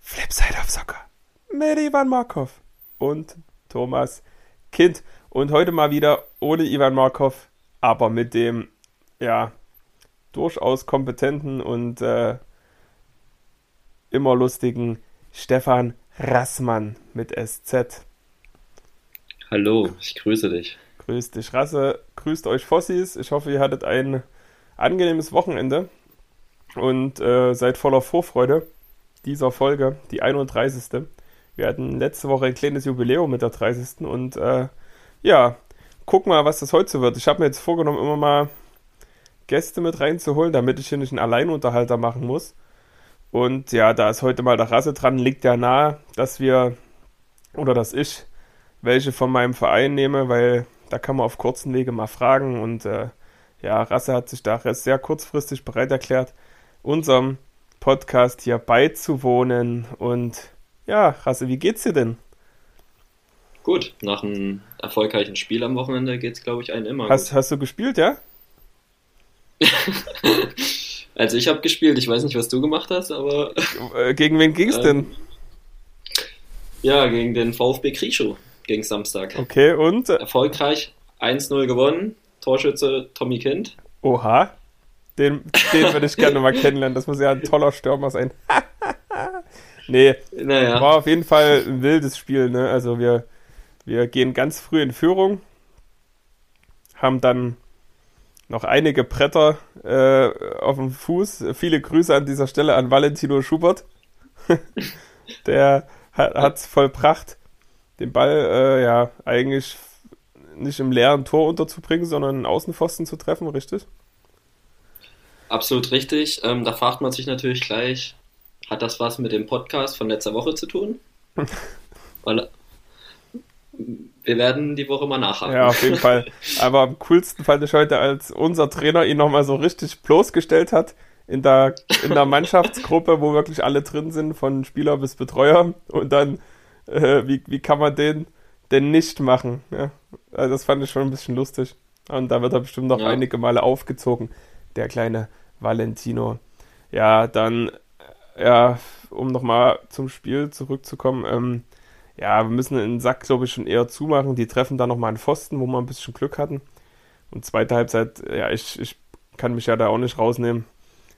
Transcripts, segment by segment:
Flipside of Soccer mit Ivan Markov und Thomas Kind. Und heute mal wieder ohne Ivan Markov, aber mit dem, ja, durchaus kompetenten und äh, immer lustigen Stefan Rassmann mit SZ. Hallo, ich grüße dich. Grüß dich, Rasse. Grüßt euch Fossis. Ich hoffe, ihr hattet ein angenehmes Wochenende und äh, seid voller Vorfreude dieser Folge, die 31. Wir hatten letzte Woche ein kleines Jubiläum mit der 30. Und äh, ja, guck mal, was das heute so wird. Ich habe mir jetzt vorgenommen, immer mal Gäste mit reinzuholen, damit ich hier nicht einen Alleinunterhalter machen muss. Und ja, da ist heute mal der Rasse dran, liegt ja nahe, dass wir oder dass ich welche von meinem Verein nehme, weil da kann man auf kurzen Wege mal fragen. Und äh, ja, Rasse hat sich da sehr kurzfristig bereit erklärt, unserem Podcast hier beizuwohnen. Und ja, Rasse, wie geht's dir denn? Gut, nach einem erfolgreichen Spiel am Wochenende geht's, glaube ich, einen immer. Hast, gut. hast du gespielt, ja? also ich habe gespielt, ich weiß nicht, was du gemacht hast, aber. Äh, gegen wen ging's ähm, denn? Ja, gegen den VfB Krischow gegen Samstag. Okay, und? Erfolgreich 1-0 gewonnen. Torschütze Tommy Kind. Oha. Den, den würde ich gerne mal kennenlernen. Das muss ja ein toller Stürmer sein. nee, naja. war auf jeden Fall ein wildes Spiel. Ne? Also wir, wir gehen ganz früh in Führung, haben dann noch einige Bretter äh, auf dem Fuß. Viele Grüße an dieser Stelle an Valentino Schubert. Der hat es vollbracht den Ball äh, ja eigentlich nicht im leeren Tor unterzubringen, sondern einen Außenpfosten zu treffen, richtig? Absolut richtig. Ähm, da fragt man sich natürlich gleich, hat das was mit dem Podcast von letzter Woche zu tun? Weil wir werden die Woche mal nachhaken. Ja, auf jeden Fall. Aber am coolsten fand ich heute, als unser Trainer ihn nochmal so richtig bloßgestellt hat in der, in der Mannschaftsgruppe, wo wirklich alle drin sind, von Spieler bis Betreuer. Und dann äh, wie, wie kann man den denn nicht machen? Ja? Also das fand ich schon ein bisschen lustig. Und da wird er bestimmt noch ja. einige Male aufgezogen, der kleine Valentino. Ja, dann, ja, um nochmal zum Spiel zurückzukommen, ähm, ja, wir müssen den Sack, glaube ich, schon eher zumachen. Die treffen da nochmal einen Pfosten, wo wir ein bisschen Glück hatten. Und zweite Halbzeit, ja, ich, ich kann mich ja da auch nicht rausnehmen.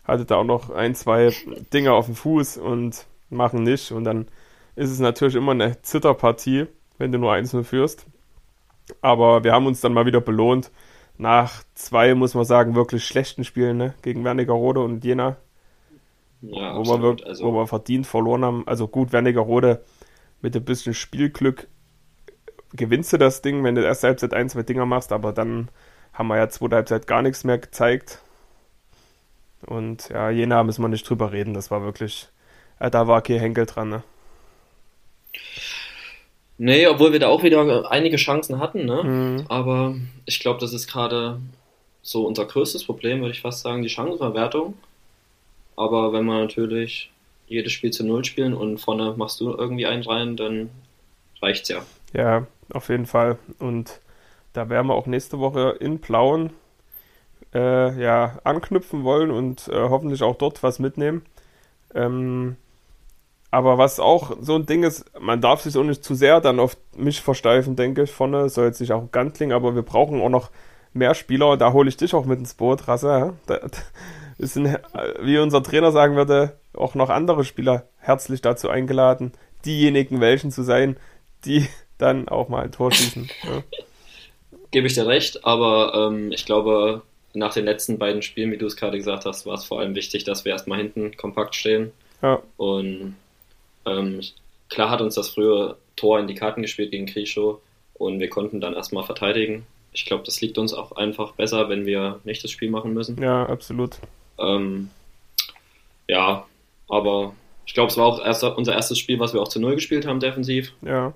Hatte da auch noch ein, zwei Dinge auf dem Fuß und machen nicht. Und dann ist es natürlich immer eine Zitterpartie, wenn du nur 1-0 führst. Aber wir haben uns dann mal wieder belohnt. Nach zwei, muss man sagen, wirklich schlechten Spielen ne? gegen Wernigerode und Jena. Ja, wo, absolut. wir, also, wo wir verdient verloren haben. Also gut, Wernigerode mit ein bisschen Spielglück gewinnst du das Ding, wenn du erste Halbzeit ein, zwei Dinger machst, aber dann haben wir ja zweite Halbzeit gar nichts mehr gezeigt. Und ja, Jena müssen wir nicht drüber reden, das war wirklich, äh, da war kein Henkel dran, ne? Nee, obwohl wir da auch wieder einige Chancen hatten, ne? Mhm. Aber ich glaube, das ist gerade so unser größtes Problem, würde ich fast sagen, die Chancenverwertung. Aber wenn wir natürlich jedes Spiel zu Null spielen und vorne machst du irgendwie einen rein, dann reicht's ja. Ja, auf jeden Fall. Und da werden wir auch nächste Woche in Plauen äh, ja, anknüpfen wollen und äh, hoffentlich auch dort was mitnehmen. Ähm, aber was auch so ein Ding ist, man darf sich auch nicht zu sehr dann auf mich versteifen, denke ich, vorne. Soll jetzt nicht auch ganz klingen, aber wir brauchen auch noch mehr Spieler. Da hole ich dich auch mit ins Boot, Rasse. Da, da sind, wie unser Trainer sagen würde, auch noch andere Spieler herzlich dazu eingeladen, diejenigen welchen zu sein, die dann auch mal ein Tor schießen. Ja. Gebe ich dir recht, aber ähm, ich glaube, nach den letzten beiden Spielen, wie du es gerade gesagt hast, war es vor allem wichtig, dass wir erstmal hinten kompakt stehen. Ja. Und ähm, klar hat uns das frühe Tor in die Karten gespielt gegen Krischow und wir konnten dann erstmal verteidigen. Ich glaube, das liegt uns auch einfach besser, wenn wir nicht das Spiel machen müssen. Ja, absolut. Ähm, ja, aber ich glaube, es war auch erst, unser erstes Spiel, was wir auch zu Null gespielt haben, defensiv. Ja.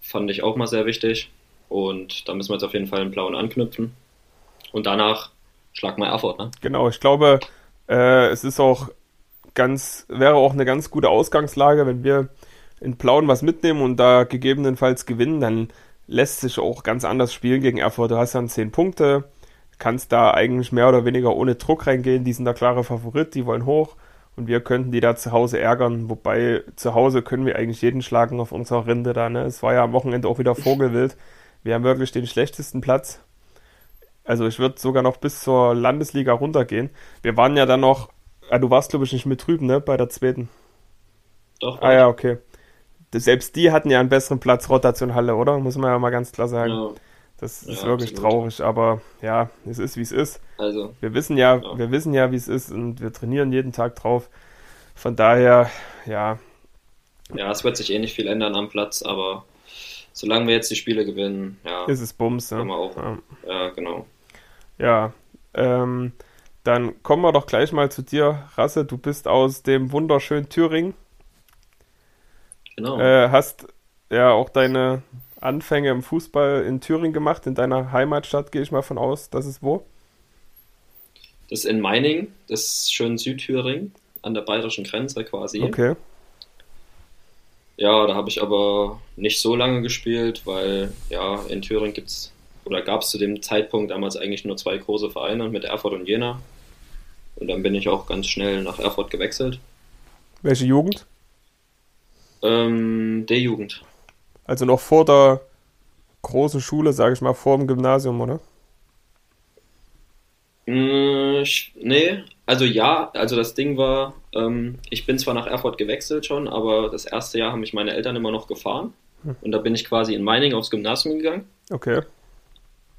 Fand ich auch mal sehr wichtig. Und da müssen wir jetzt auf jeden Fall einen blauen anknüpfen. Und danach schlag mal Erfurt, ne? Genau, ich glaube, äh, es ist auch ganz, wäre auch eine ganz gute Ausgangslage, wenn wir in Plauen was mitnehmen und da gegebenenfalls gewinnen, dann lässt sich auch ganz anders spielen gegen Erfurt. Du hast dann 10 Punkte, kannst da eigentlich mehr oder weniger ohne Druck reingehen. Die sind der klare Favorit, die wollen hoch und wir könnten die da zu Hause ärgern. Wobei zu Hause können wir eigentlich jeden schlagen auf unserer Rinde da. Ne? Es war ja am Wochenende auch wieder Vogelwild. Wir haben wirklich den schlechtesten Platz. Also ich würde sogar noch bis zur Landesliga runtergehen. Wir waren ja dann noch, ah, du warst glaube ich nicht mit drüben, ne, bei der zweiten. Doch. Ah ja, okay. Selbst die hatten ja einen besseren Platz, Rotation Halle, oder? Muss man ja mal ganz klar sagen. Ja. Das ist ja, wirklich absolut. traurig, aber ja, es ist wie es ist. Also, wir wissen ja, ja. wir wissen ja, wie es ist und wir trainieren jeden Tag drauf. Von daher, ja. Ja, es wird sich eh nicht viel ändern am Platz, aber solange wir jetzt die Spiele gewinnen, ja. Ist es Bums, ne? Ja. ja, genau. Ja, ähm, dann kommen wir doch gleich mal zu dir, Rasse. Du bist aus dem wunderschönen Thüringen. Genau. Äh, hast ja auch deine Anfänge im Fußball in Thüringen gemacht, in deiner Heimatstadt, gehe ich mal von aus. Das ist wo? Das ist in Meining, das ist schön Südthüringen, an der bayerischen Grenze quasi. Okay. Ja, da habe ich aber nicht so lange gespielt, weil ja, in Thüringen gibt es oder gab es zu dem Zeitpunkt damals eigentlich nur zwei große Vereine mit Erfurt und Jena. Und dann bin ich auch ganz schnell nach Erfurt gewechselt. Welche Jugend? Ähm, der Jugend. Also noch vor der großen Schule, sage ich mal, vor dem Gymnasium, oder? Äh, nee, also ja, also das Ding war, ähm, ich bin zwar nach Erfurt gewechselt schon, aber das erste Jahr haben mich meine Eltern immer noch gefahren. Hm. Und da bin ich quasi in Meining aufs Gymnasium gegangen. Okay.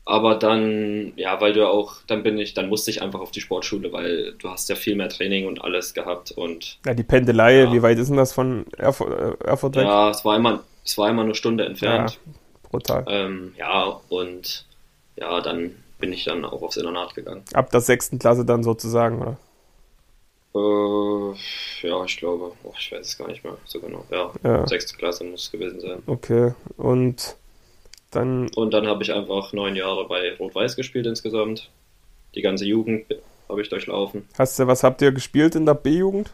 Aber dann, ja, weil du auch, dann bin ich, dann musste ich einfach auf die Sportschule, weil du hast ja viel mehr Training und alles gehabt und. Ja, die Pendelei, ja. wie weit ist denn das von Erfurt, äh, Erfurt weg? Ja, es war immer, es war immer eine Stunde entfernt. Ja, brutal. Ähm, ja, und ja, dann bin ich dann auch aufs Internat gegangen. Ab der sechsten Klasse dann sozusagen, oder? Äh, ja, ich glaube, oh, ich weiß es gar nicht mehr so genau. Ja, ja. sechste Klasse muss es gewesen sein. Okay, und dann. Und dann habe ich einfach neun Jahre bei Rot-Weiß gespielt insgesamt. Die ganze Jugend habe ich durchlaufen. Hast du, was habt ihr gespielt in der B-Jugend?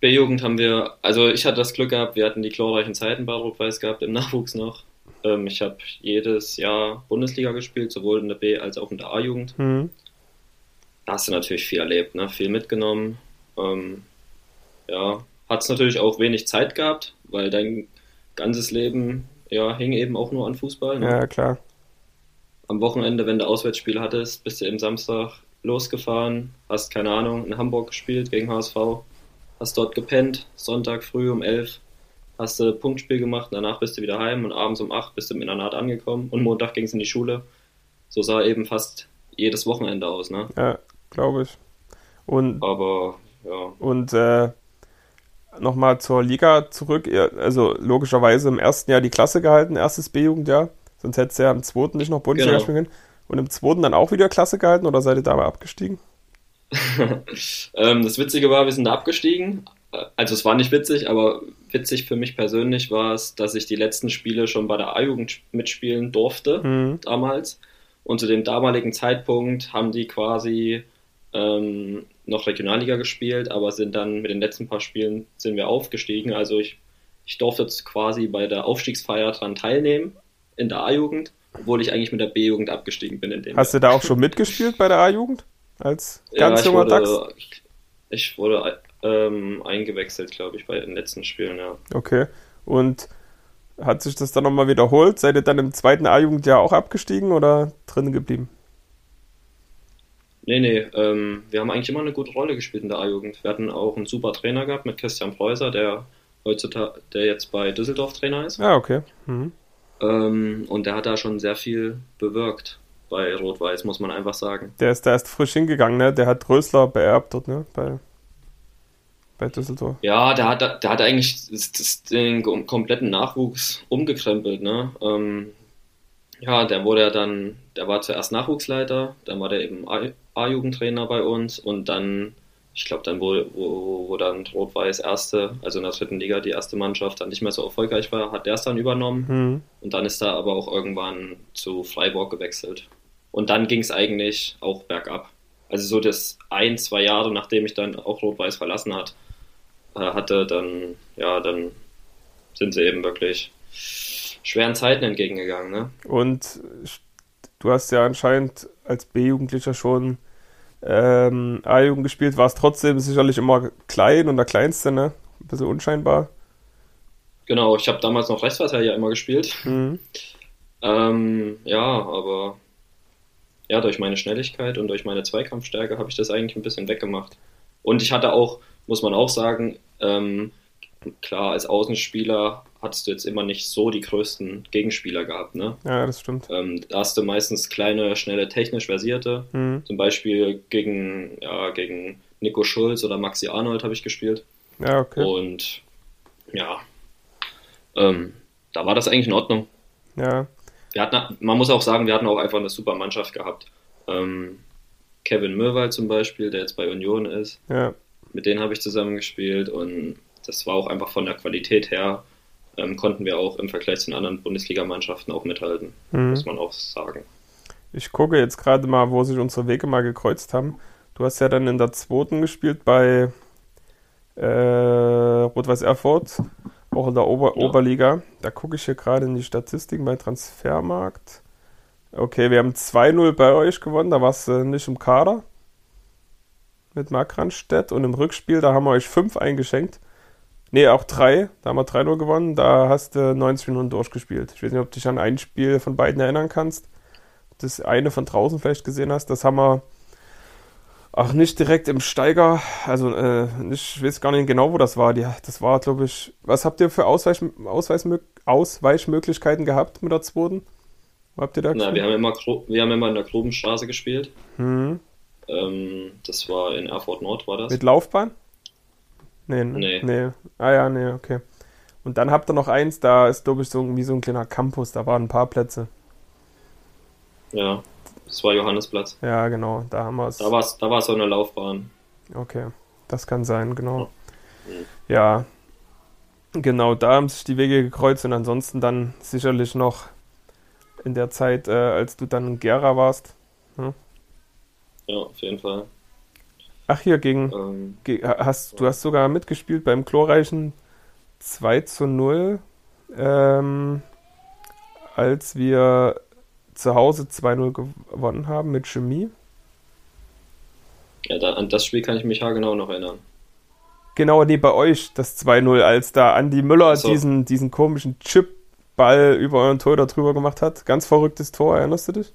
B-Jugend haben wir, also ich hatte das Glück gehabt, wir hatten die glorreichen Zeiten bei Rot-Weiß gehabt, im Nachwuchs noch. Ähm, ich habe jedes Jahr Bundesliga gespielt, sowohl in der B- als auch in der A-Jugend. Mhm. Da hast du natürlich viel erlebt, ne? viel mitgenommen. Ähm, ja, hat es natürlich auch wenig Zeit gehabt, weil dein ganzes Leben ja, hing eben auch nur an Fußball. Ne? Ja, klar. Am Wochenende, wenn du Auswärtsspiel hattest, bist du eben Samstag losgefahren, hast, keine Ahnung, in Hamburg gespielt gegen HSV, hast dort gepennt, Sonntag früh um 11, hast du Punktspiel gemacht, danach bist du wieder heim und abends um 8 bist du im Internat angekommen und Montag ging es in die Schule. So sah eben fast jedes Wochenende aus, ne? Ja, glaube ich. Und, Aber, ja. Und, äh, nochmal zur Liga zurück. Also logischerweise im ersten Jahr die Klasse gehalten, erstes B-Jugendjahr. Sonst hättest du ja im zweiten nicht noch Bundesliga genau. spielen können. Und im zweiten dann auch wieder Klasse gehalten oder seid ihr dabei abgestiegen? ähm, das Witzige war, wir sind da abgestiegen. Also es war nicht witzig, aber witzig für mich persönlich war es, dass ich die letzten Spiele schon bei der A-Jugend mitspielen durfte mhm. damals. Und zu dem damaligen Zeitpunkt haben die quasi ähm, noch Regionalliga gespielt, aber sind dann mit den letzten paar Spielen sind wir aufgestiegen. Also ich, ich durfte jetzt quasi bei der Aufstiegsfeier dran teilnehmen in der A-Jugend, obwohl ich eigentlich mit der B-Jugend abgestiegen bin. In dem Hast Jahr. du da auch schon mitgespielt bei der A-Jugend? Als ganz ja, junger wurde, Dachs? Ich, ich wurde ähm, eingewechselt, glaube ich, bei den letzten Spielen, ja. Okay. Und hat sich das dann nochmal wiederholt? Seid ihr dann im zweiten A-Jugendjahr auch abgestiegen oder drin geblieben? Nee, nee, ähm, wir haben eigentlich immer eine gute Rolle gespielt in der A-Jugend. Wir hatten auch einen super Trainer gehabt mit Christian Preußer, der heutzutage, der jetzt bei Düsseldorf Trainer ist. Ah, okay. Mhm. Ähm, und der hat da schon sehr viel bewirkt bei Rot-Weiß, muss man einfach sagen. Der ist da erst frisch hingegangen, ne? Der hat Rösler beerbt dort, ne? Bei, bei Düsseldorf. Ja, der hat, der hat eigentlich den kompletten Nachwuchs umgekrempelt, ne? Ähm, ja, der wurde ja dann, der war zuerst Nachwuchsleiter, dann war der eben A-Jugendtrainer bei uns und dann, ich glaube, dann, wo, wo, wo dann Rot-Weiß erste, also in der dritten Liga die erste Mannschaft dann nicht mehr so erfolgreich war, hat der es dann übernommen mhm. und dann ist er aber auch irgendwann zu Freiburg gewechselt. Und dann ging es eigentlich auch bergab. Also so das ein, zwei Jahre, nachdem ich dann auch Rot-Weiß verlassen hat, äh, hatte, dann, ja, dann sind sie eben wirklich schweren Zeiten entgegengegangen. Ne? Und du hast ja anscheinend als B-Jugendlicher schon ähm, A-Jugend gespielt, warst trotzdem sicherlich immer klein und der Kleinste, ne? Ein bisschen unscheinbar. Genau, ich habe damals noch Rechtsverteidiger immer gespielt. Mhm. Ähm, ja, aber ja, durch meine Schnelligkeit und durch meine Zweikampfstärke habe ich das eigentlich ein bisschen weggemacht. Und ich hatte auch, muss man auch sagen, ähm, klar, als Außenspieler hattest du jetzt immer nicht so die größten Gegenspieler gehabt, ne? Ja, das stimmt. Ähm, da hast du meistens kleine, schnelle, technisch versierte. Mhm. Zum Beispiel gegen, ja, gegen Nico Schulz oder Maxi Arnold habe ich gespielt. Ja, okay. Und ja, ähm, da war das eigentlich in Ordnung. Ja. Wir hatten, man muss auch sagen, wir hatten auch einfach eine super Mannschaft gehabt. Ähm, Kevin Möwald zum Beispiel, der jetzt bei Union ist. Ja. Mit denen habe ich zusammen gespielt und das war auch einfach von der Qualität her, ähm, konnten wir auch im Vergleich zu den anderen Bundesligamannschaften auch mithalten, mhm. muss man auch sagen. Ich gucke jetzt gerade mal, wo sich unsere Wege mal gekreuzt haben. Du hast ja dann in der zweiten gespielt bei äh, Rot-Weiß Erfurt, auch in der Ober ja. Oberliga. Da gucke ich hier gerade in die Statistiken bei Transfermarkt. Okay, wir haben 2-0 bei euch gewonnen, da warst du nicht im Kader mit Mark Randstedt und im Rückspiel, da haben wir euch 5 eingeschenkt. Ne, auch 3, da haben wir 3-0 gewonnen, da hast du 90 Minuten durchgespielt. Ich weiß nicht, ob du dich an ein Spiel von beiden erinnern kannst. Das eine von draußen vielleicht gesehen hast, das haben wir auch nicht direkt im Steiger, also äh, ich weiß gar nicht genau, wo das war. Die, das war, glaube ich, was habt ihr für Ausweich, Ausweismö Ausweichmöglichkeiten gehabt mit der zweiten? Wo habt ihr da Na, wir haben, immer, wir haben immer in der Grubenstraße gespielt. Mhm. Ähm, das war in Erfurt Nord, war das. Mit Laufbahn? Nee, ne? nee. Nee. Ah ja, nee, okay. Und dann habt ihr noch eins, da ist, glaube ich, so wie so ein kleiner Campus, da waren ein paar Plätze. Ja, das war Johannesplatz. Ja, genau, da haben wir es. Da war es da so eine Laufbahn. Okay, das kann sein, genau. Ja. ja, genau, da haben sich die Wege gekreuzt und ansonsten dann sicherlich noch in der Zeit, äh, als du dann in Gera warst. Hm? Ja, auf jeden Fall. Ach, hier gegen. Ähm, ge hast, du hast sogar mitgespielt beim glorreichen 2 zu 0, ähm, als wir zu Hause 2-0 gewonnen haben mit Chemie. Ja, da, an das Spiel kann ich mich ja genau noch erinnern. Genau, nee, bei euch das 2-0, als da Andy Müller so. diesen, diesen komischen Chip Ball über euren Tor da drüber gemacht hat. Ganz verrücktes Tor, erinnerst du dich?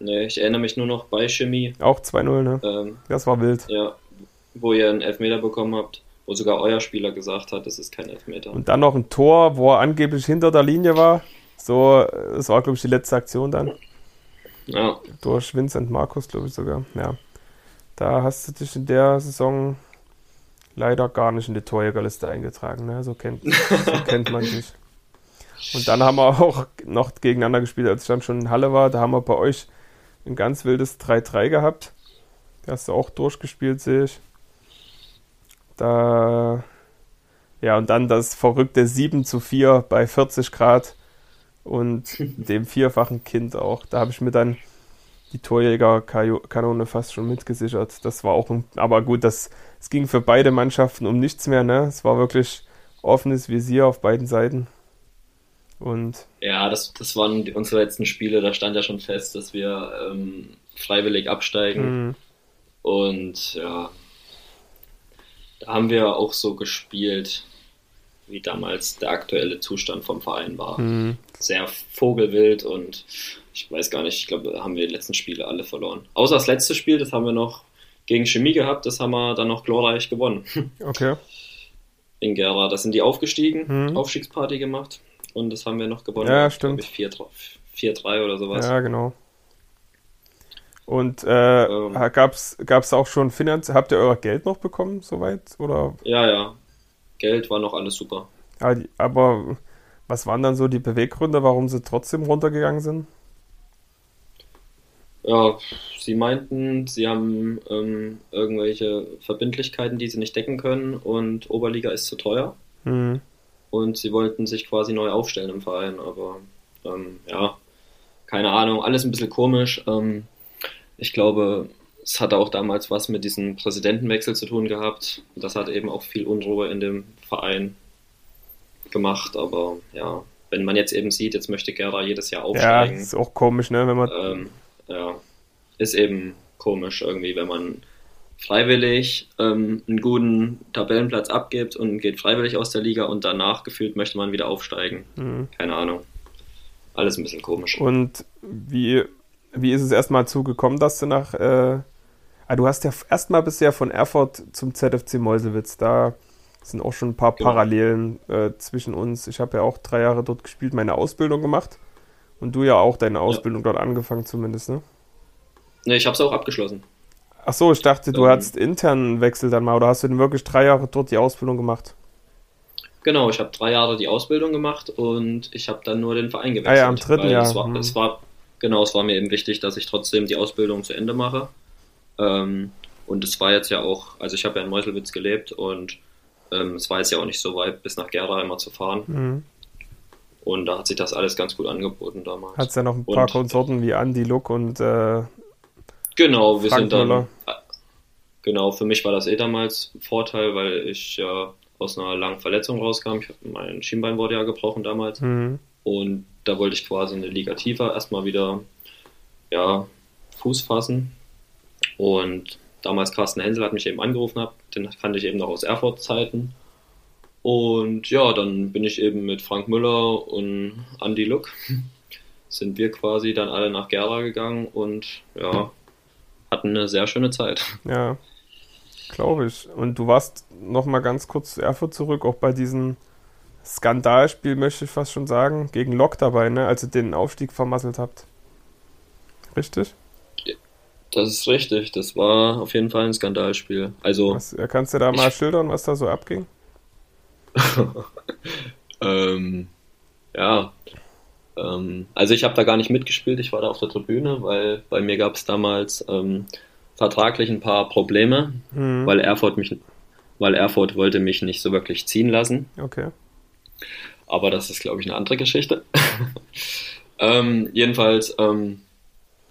Nee, ich erinnere mich nur noch bei Chemie. Auch 2-0, ne? Ähm, das war wild. Ja, wo ihr einen Elfmeter bekommen habt, wo sogar euer Spieler gesagt hat, das ist kein Elfmeter. Und dann noch ein Tor, wo er angeblich hinter der Linie war. So, das war, glaube ich, die letzte Aktion dann. Ja. Durch Vincent Markus, glaube ich sogar. Ja. Da hast du dich in der Saison leider gar nicht in die Torjägerliste eingetragen. Ne? So, kennt, so kennt man dich. Und dann haben wir auch noch gegeneinander gespielt, als ich dann schon in Halle war. Da haben wir bei euch ein ganz wildes 3-3 gehabt. Da hast du auch durchgespielt, sehe ich. Da. Ja, und dann das verrückte 7 zu 4 bei 40 Grad und dem vierfachen Kind auch. Da habe ich mir dann die Torjägerkanone fast schon mitgesichert. Das war auch, ein, aber gut, das, es ging für beide Mannschaften um nichts mehr, ne? Es war wirklich offenes Visier auf beiden Seiten. Und ja, das, das waren die, unsere letzten Spiele, da stand ja schon fest, dass wir ähm, freiwillig absteigen. Mhm. Und ja, da haben wir auch so gespielt, wie damals der aktuelle Zustand vom Verein war. Mhm. Sehr vogelwild und ich weiß gar nicht, ich glaube, da haben wir die letzten Spiele alle verloren. Außer das letzte Spiel, das haben wir noch gegen Chemie gehabt, das haben wir dann noch glorreich gewonnen. Okay. In Gera, da sind die aufgestiegen, mhm. Aufstiegsparty gemacht und das haben wir noch gewonnen. Ja, stimmt. 4-3 oder sowas. Ja, genau. Und äh, ähm, gab es auch schon Finanz... Habt ihr euer Geld noch bekommen, soweit? Oder? Ja, ja. Geld war noch alles super. Aber, aber was waren dann so die Beweggründe, warum sie trotzdem runtergegangen sind? Ja, sie meinten, sie haben ähm, irgendwelche Verbindlichkeiten, die sie nicht decken können und Oberliga ist zu teuer. Mhm und sie wollten sich quasi neu aufstellen im Verein, aber ähm, ja, keine Ahnung, alles ein bisschen komisch. Ähm, ich glaube, es hatte auch damals was mit diesem Präsidentenwechsel zu tun gehabt. Das hat eben auch viel Unruhe in dem Verein gemacht, aber ja, wenn man jetzt eben sieht, jetzt möchte Gera jedes Jahr aufsteigen. Ja, ist auch komisch, ne? Wenn man ähm, ja, ist eben komisch irgendwie, wenn man freiwillig ähm, einen guten Tabellenplatz abgibt und geht freiwillig aus der Liga und danach gefühlt möchte man wieder aufsteigen. Mhm. Keine Ahnung. Alles ein bisschen komisch. Und wie, wie ist es erstmal zugekommen, dass du nach. Äh, ah, du hast ja erstmal bisher von Erfurt zum ZFC Meuselwitz. Da sind auch schon ein paar genau. Parallelen äh, zwischen uns. Ich habe ja auch drei Jahre dort gespielt, meine Ausbildung gemacht. Und du ja auch deine Ausbildung ja. dort angefangen, zumindest, ne? Ne, ich habe es auch abgeschlossen. Ach so, ich dachte, du ähm, hattest internen Wechsel dann mal, oder hast du denn wirklich drei Jahre dort die Ausbildung gemacht? Genau, ich habe drei Jahre die Ausbildung gemacht und ich habe dann nur den Verein gewechselt. Ah ja, am dritten Jahr. Es war, mhm. es war, genau, es war mir eben wichtig, dass ich trotzdem die Ausbildung zu Ende mache. Ähm, und es war jetzt ja auch, also ich habe ja in Meuselwitz gelebt und ähm, es war jetzt ja auch nicht so weit, bis nach Gera immer zu fahren. Mhm. Und da hat sich das alles ganz gut angeboten damals. Hat es ja noch ein paar und, Konsorten wie Andy Look und äh, Genau, wir Frank sind dann. Müller. Genau, für mich war das eh damals ein Vorteil, weil ich ja aus einer langen Verletzung rauskam. Ich, mein Schienbein wurde ja gebrochen damals. Mhm. Und da wollte ich quasi eine Liga tiefer erstmal wieder ja, Fuß fassen. Und damals Carsten Hensel hat mich eben angerufen, den kannte ich eben noch aus Erfurt-Zeiten. Und ja, dann bin ich eben mit Frank Müller und Andy Luck, sind wir quasi dann alle nach Gera gegangen und ja, hatten eine sehr schöne Zeit. Ja, glaube ich. Und du warst noch mal ganz kurz zu Erfurt zurück, auch bei diesem Skandalspiel, möchte ich fast schon sagen, gegen Lok dabei, ne, als ihr den Aufstieg vermasselt habt. Richtig? Das ist richtig. Das war auf jeden Fall ein Skandalspiel. Also. Was, kannst du da mal ich, schildern, was da so abging? ähm, ja. Ähm, also ich habe da gar nicht mitgespielt. Ich war da auf der Tribüne, weil bei mir gab es damals ähm, vertraglich ein paar Probleme, mhm. weil Erfurt mich, weil Erfurt wollte mich nicht so wirklich ziehen lassen. Okay. Aber das ist, glaube ich, eine andere Geschichte. ähm, jedenfalls ähm,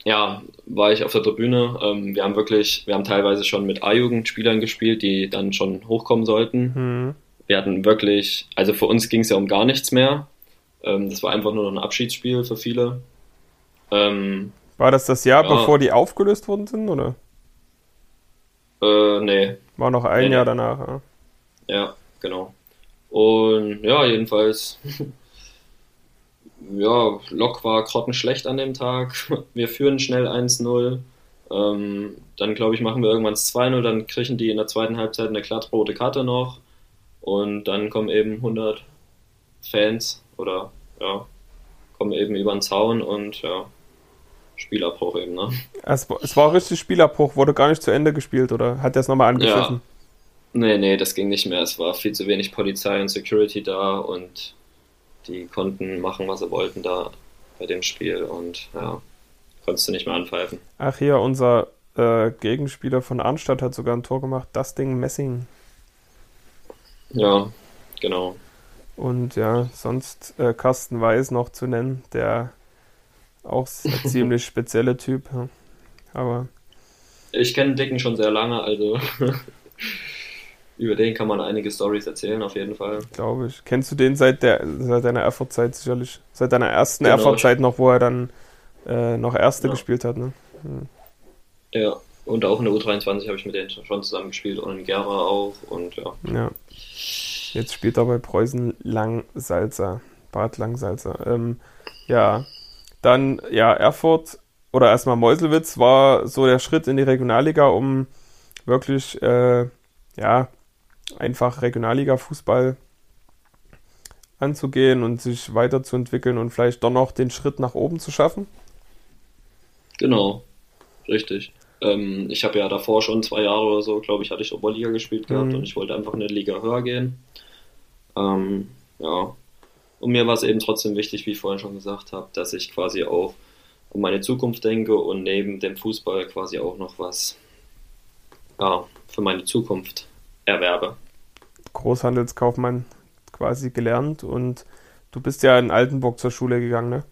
ja, war ich auf der Tribüne. Ähm, wir haben wirklich, wir haben teilweise schon mit A-Jugendspielern gespielt, die dann schon hochkommen sollten. Mhm. Wir hatten wirklich, also für uns ging es ja um gar nichts mehr. Ähm, das war einfach nur noch ein Abschiedsspiel für viele. Ähm, war das das Jahr, ja, bevor die aufgelöst worden sind, oder? Äh, nee. War noch ein nee, Jahr danach, ja. Ja, genau. Und ja, jedenfalls ja, Lok war grottenschlecht an dem Tag. Wir führen schnell 1-0. Ähm, dann, glaube ich, machen wir irgendwann 2-0. Dann kriegen die in der zweiten Halbzeit eine glattrote Karte noch. Und dann kommen eben 100 Fans oder ja, kommen eben über den Zaun und ja, Spielabbruch eben, ne? Es, es war richtig Spielabbruch, wurde gar nicht zu Ende gespielt oder hat er es nochmal angepfiffen? Ja. Nee, nee, das ging nicht mehr. Es war viel zu wenig Polizei und Security da und die konnten machen, was sie wollten da bei dem Spiel und ja, konntest du nicht mehr anpfeifen. Ach hier, unser äh, Gegenspieler von Arnstadt hat sogar ein Tor gemacht, das Ding Messing. Ja, genau. Und ja, sonst äh, Carsten Weiß noch zu nennen, der auch ein ziemlich spezielle Typ. Aber. Ich kenne Dicken schon sehr lange, also über den kann man einige Stories erzählen, auf jeden Fall. Glaube ich. Kennst du den seit, der, seit deiner Erfurt-Zeit sicherlich? Seit deiner ersten genau. Erfurt-Zeit noch, wo er dann äh, noch Erste ja. gespielt hat, ne? Hm. Ja, und auch in der U23 habe ich mit denen schon zusammen gespielt und in Gera auch und ja. Ja. Jetzt spielt er bei Preußen Langsalzer. Bad Langsalzer. Ähm, ja, dann, ja, Erfurt oder erstmal Meuselwitz war so der Schritt in die Regionalliga, um wirklich, äh, ja, einfach Regionalliga-Fußball anzugehen und sich weiterzuentwickeln und vielleicht doch noch den Schritt nach oben zu schaffen? Genau, richtig. Ähm, ich habe ja davor schon zwei Jahre oder so, glaube ich, hatte ich Oberliga gespielt gehabt mhm. und ich wollte einfach eine Liga höher gehen. Ähm, ja, und mir war es eben trotzdem wichtig, wie ich vorhin schon gesagt habe, dass ich quasi auch um meine Zukunft denke und neben dem Fußball quasi auch noch was ja, für meine Zukunft erwerbe. Großhandelskaufmann quasi gelernt und du bist ja in Altenburg zur Schule gegangen, ne?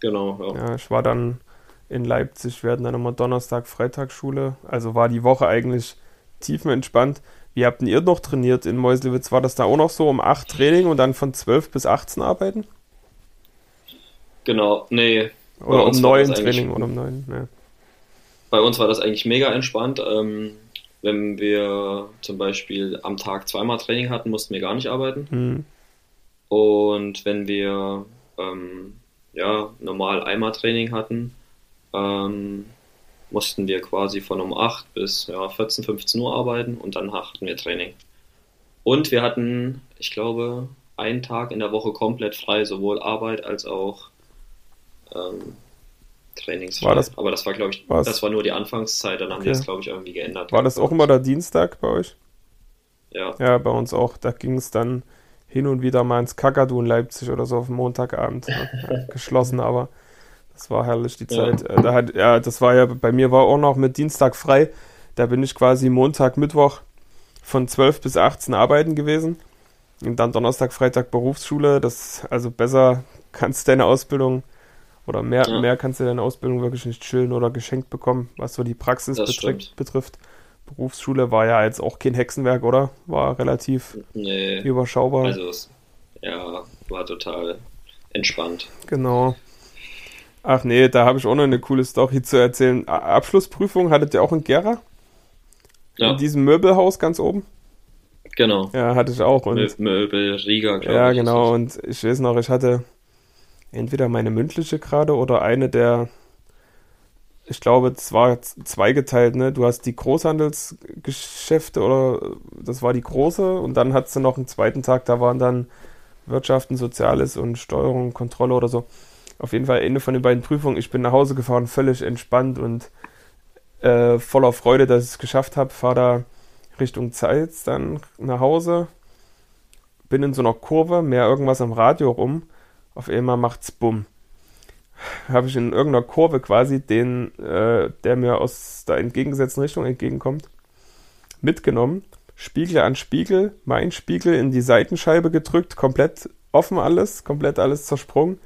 Genau, ja. Ja, ich war dann in Leipzig, wir hatten dann immer Donnerstag, Freitag Schule, also war die Woche eigentlich tiefenentspannt. Wie habt ihr noch trainiert in Meuselwitz? War das da auch noch so um 8 Training und dann von 12 bis 18 arbeiten? Genau, nee. Oder um neuen Training oder um neuen, ne. Bei uns war das eigentlich mega entspannt. Ähm, wenn wir zum Beispiel am Tag zweimal Training hatten, mussten wir gar nicht arbeiten. Mhm. Und wenn wir ähm, ja, normal einmal Training hatten, ähm, mussten wir quasi von um 8 bis ja, 14, 15 Uhr arbeiten und dann hatten wir Training. Und wir hatten, ich glaube, einen Tag in der Woche komplett frei, sowohl Arbeit als auch ähm, trainingsfrei. War das, Aber das war, glaube ich, das war nur die Anfangszeit, dann haben okay. die es, glaube ich, irgendwie geändert. War das auch immer der Dienstag bei euch? Ja. Ja, bei uns auch. Da ging es dann hin und wieder mal ins Kakadu in Leipzig oder so auf Montagabend. Ne? geschlossen, aber das war herrlich die Zeit. Ja. Äh, da hat, ja, das war ja, bei mir war auch noch mit Dienstag frei. Da bin ich quasi Montag, Mittwoch von 12 bis 18 arbeiten gewesen. Und dann Donnerstag, Freitag Berufsschule. Das, also besser kannst du deine Ausbildung oder mehr, ja. mehr kannst du deine Ausbildung wirklich nicht chillen oder geschenkt bekommen, was so die Praxis betrifft, betrifft. Berufsschule war ja jetzt auch kein Hexenwerk, oder? War relativ nee, überschaubar. Also, es, ja, war total entspannt. Genau. Ach nee, da habe ich auch noch eine coole Story zu erzählen. Abschlussprüfung hattet ihr auch in Gera? Ja. In diesem Möbelhaus ganz oben? Genau. Ja, hatte ich auch. Und Möbel, Riga, glaube ja, ich. Ja, genau. Und ich weiß noch, ich hatte entweder meine mündliche gerade oder eine der, ich glaube, es war zweigeteilt, ne? Du hast die Großhandelsgeschäfte oder das war die große und dann hattest du noch einen zweiten Tag, da waren dann Wirtschaften, Soziales und Steuerung, Kontrolle oder so. Auf jeden Fall Ende von den beiden Prüfungen. Ich bin nach Hause gefahren, völlig entspannt und äh, voller Freude, dass ich es geschafft habe. Fahre da Richtung Zeitz dann nach Hause. Bin in so einer Kurve, mehr irgendwas am Radio rum auf einmal macht's bumm. Habe ich in irgendeiner Kurve quasi den, äh, der mir aus der entgegengesetzten Richtung entgegenkommt, mitgenommen. Spiegel an Spiegel, mein Spiegel in die Seitenscheibe gedrückt, komplett offen alles, komplett alles zersprungen.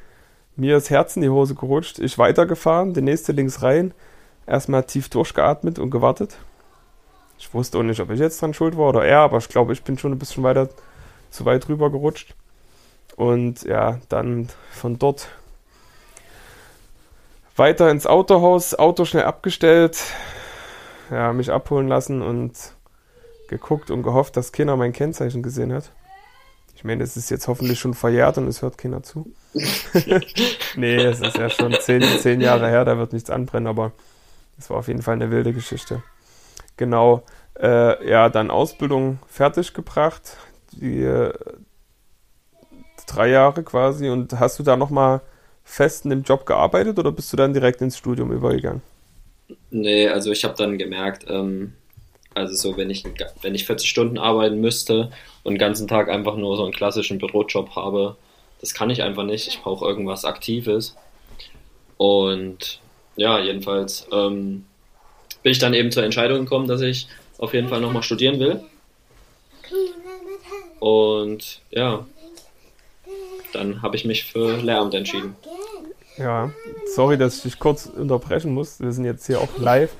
Mir das Herz in die Hose gerutscht, ich weitergefahren, der nächste links rein, erstmal tief durchgeatmet und gewartet. Ich wusste auch nicht, ob ich jetzt dran schuld war oder er, aber ich glaube, ich bin schon ein bisschen weiter zu weit rüber gerutscht. Und ja, dann von dort weiter ins Autohaus, Auto schnell abgestellt, ja, mich abholen lassen und geguckt und gehofft, dass keiner mein Kennzeichen gesehen hat. Ich meine, es ist jetzt hoffentlich schon verjährt und es hört keiner zu. nee, es ist ja schon zehn, zehn Jahre her, da wird nichts anbrennen, aber es war auf jeden Fall eine wilde Geschichte. Genau, äh, ja, dann Ausbildung fertig gebracht. Die, drei Jahre quasi. Und hast du da nochmal fest in dem Job gearbeitet oder bist du dann direkt ins Studium übergegangen? Nee, also ich habe dann gemerkt, ähm, also so, wenn ich, wenn ich 40 Stunden arbeiten müsste und den ganzen Tag einfach nur so einen klassischen Bürojob habe, das kann ich einfach nicht. Ich brauche irgendwas Aktives. Und ja, jedenfalls ähm, bin ich dann eben zur Entscheidung gekommen, dass ich auf jeden Fall nochmal studieren will. Und ja, dann habe ich mich für Lehramt entschieden. Ja, sorry, dass ich dich kurz unterbrechen muss. Wir sind jetzt hier auch live.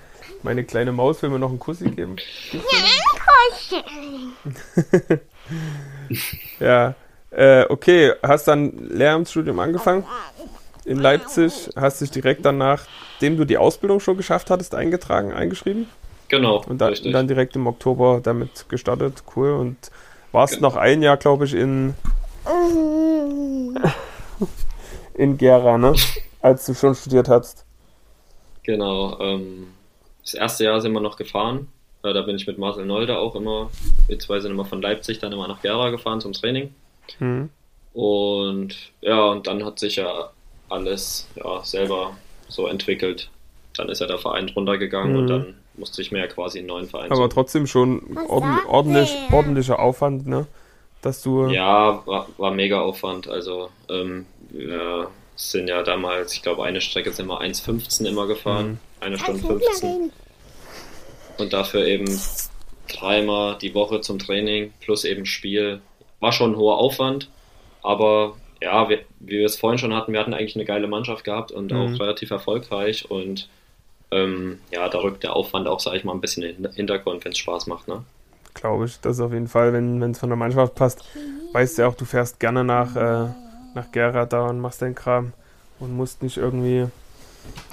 Meine kleine Maus will mir noch einen Kussi geben. ja, äh, okay. Hast dann Lehramtsstudium angefangen in Leipzig. Hast dich direkt danach, nachdem du die Ausbildung schon geschafft hattest, eingetragen, eingeschrieben. Genau. Und, da, und dann direkt im Oktober damit gestartet. Cool. Und warst genau. noch ein Jahr, glaube ich, in in Gera, ne? Als du schon studiert hast. Genau. Ähm, das erste Jahr sind wir noch gefahren. Äh, da bin ich mit Marcel Nolde auch immer. Wir zwei sind immer von Leipzig dann immer nach Gera gefahren zum Training. Mhm. Und ja, und dann hat sich ja alles ja, selber so entwickelt. Dann ist ja der Verein runtergegangen mhm. und dann musste ich mir ja quasi einen neuen Verein Aber suchen. trotzdem schon ordentlich, ordentlicher Aufwand, ne? dass du. Ja, war, war mega Aufwand. Also, ähm, wir sind ja damals, ich glaube, eine Strecke sind wir 1,15 immer gefahren. Mhm. Eine Stunde 15. Und dafür eben dreimal die Woche zum Training plus eben Spiel. War schon ein hoher Aufwand, aber ja, wir, wie wir es vorhin schon hatten, wir hatten eigentlich eine geile Mannschaft gehabt und mhm. auch relativ erfolgreich und ähm, ja, da rückt der Aufwand auch, sage ich mal, ein bisschen in den Hintergrund, wenn es Spaß macht, ne? glaube ich. Das ist auf jeden Fall, wenn es von der Mannschaft passt, weißt du ja auch, du fährst gerne nach, äh, nach Gera da und machst deinen Kram. und musst nicht irgendwie,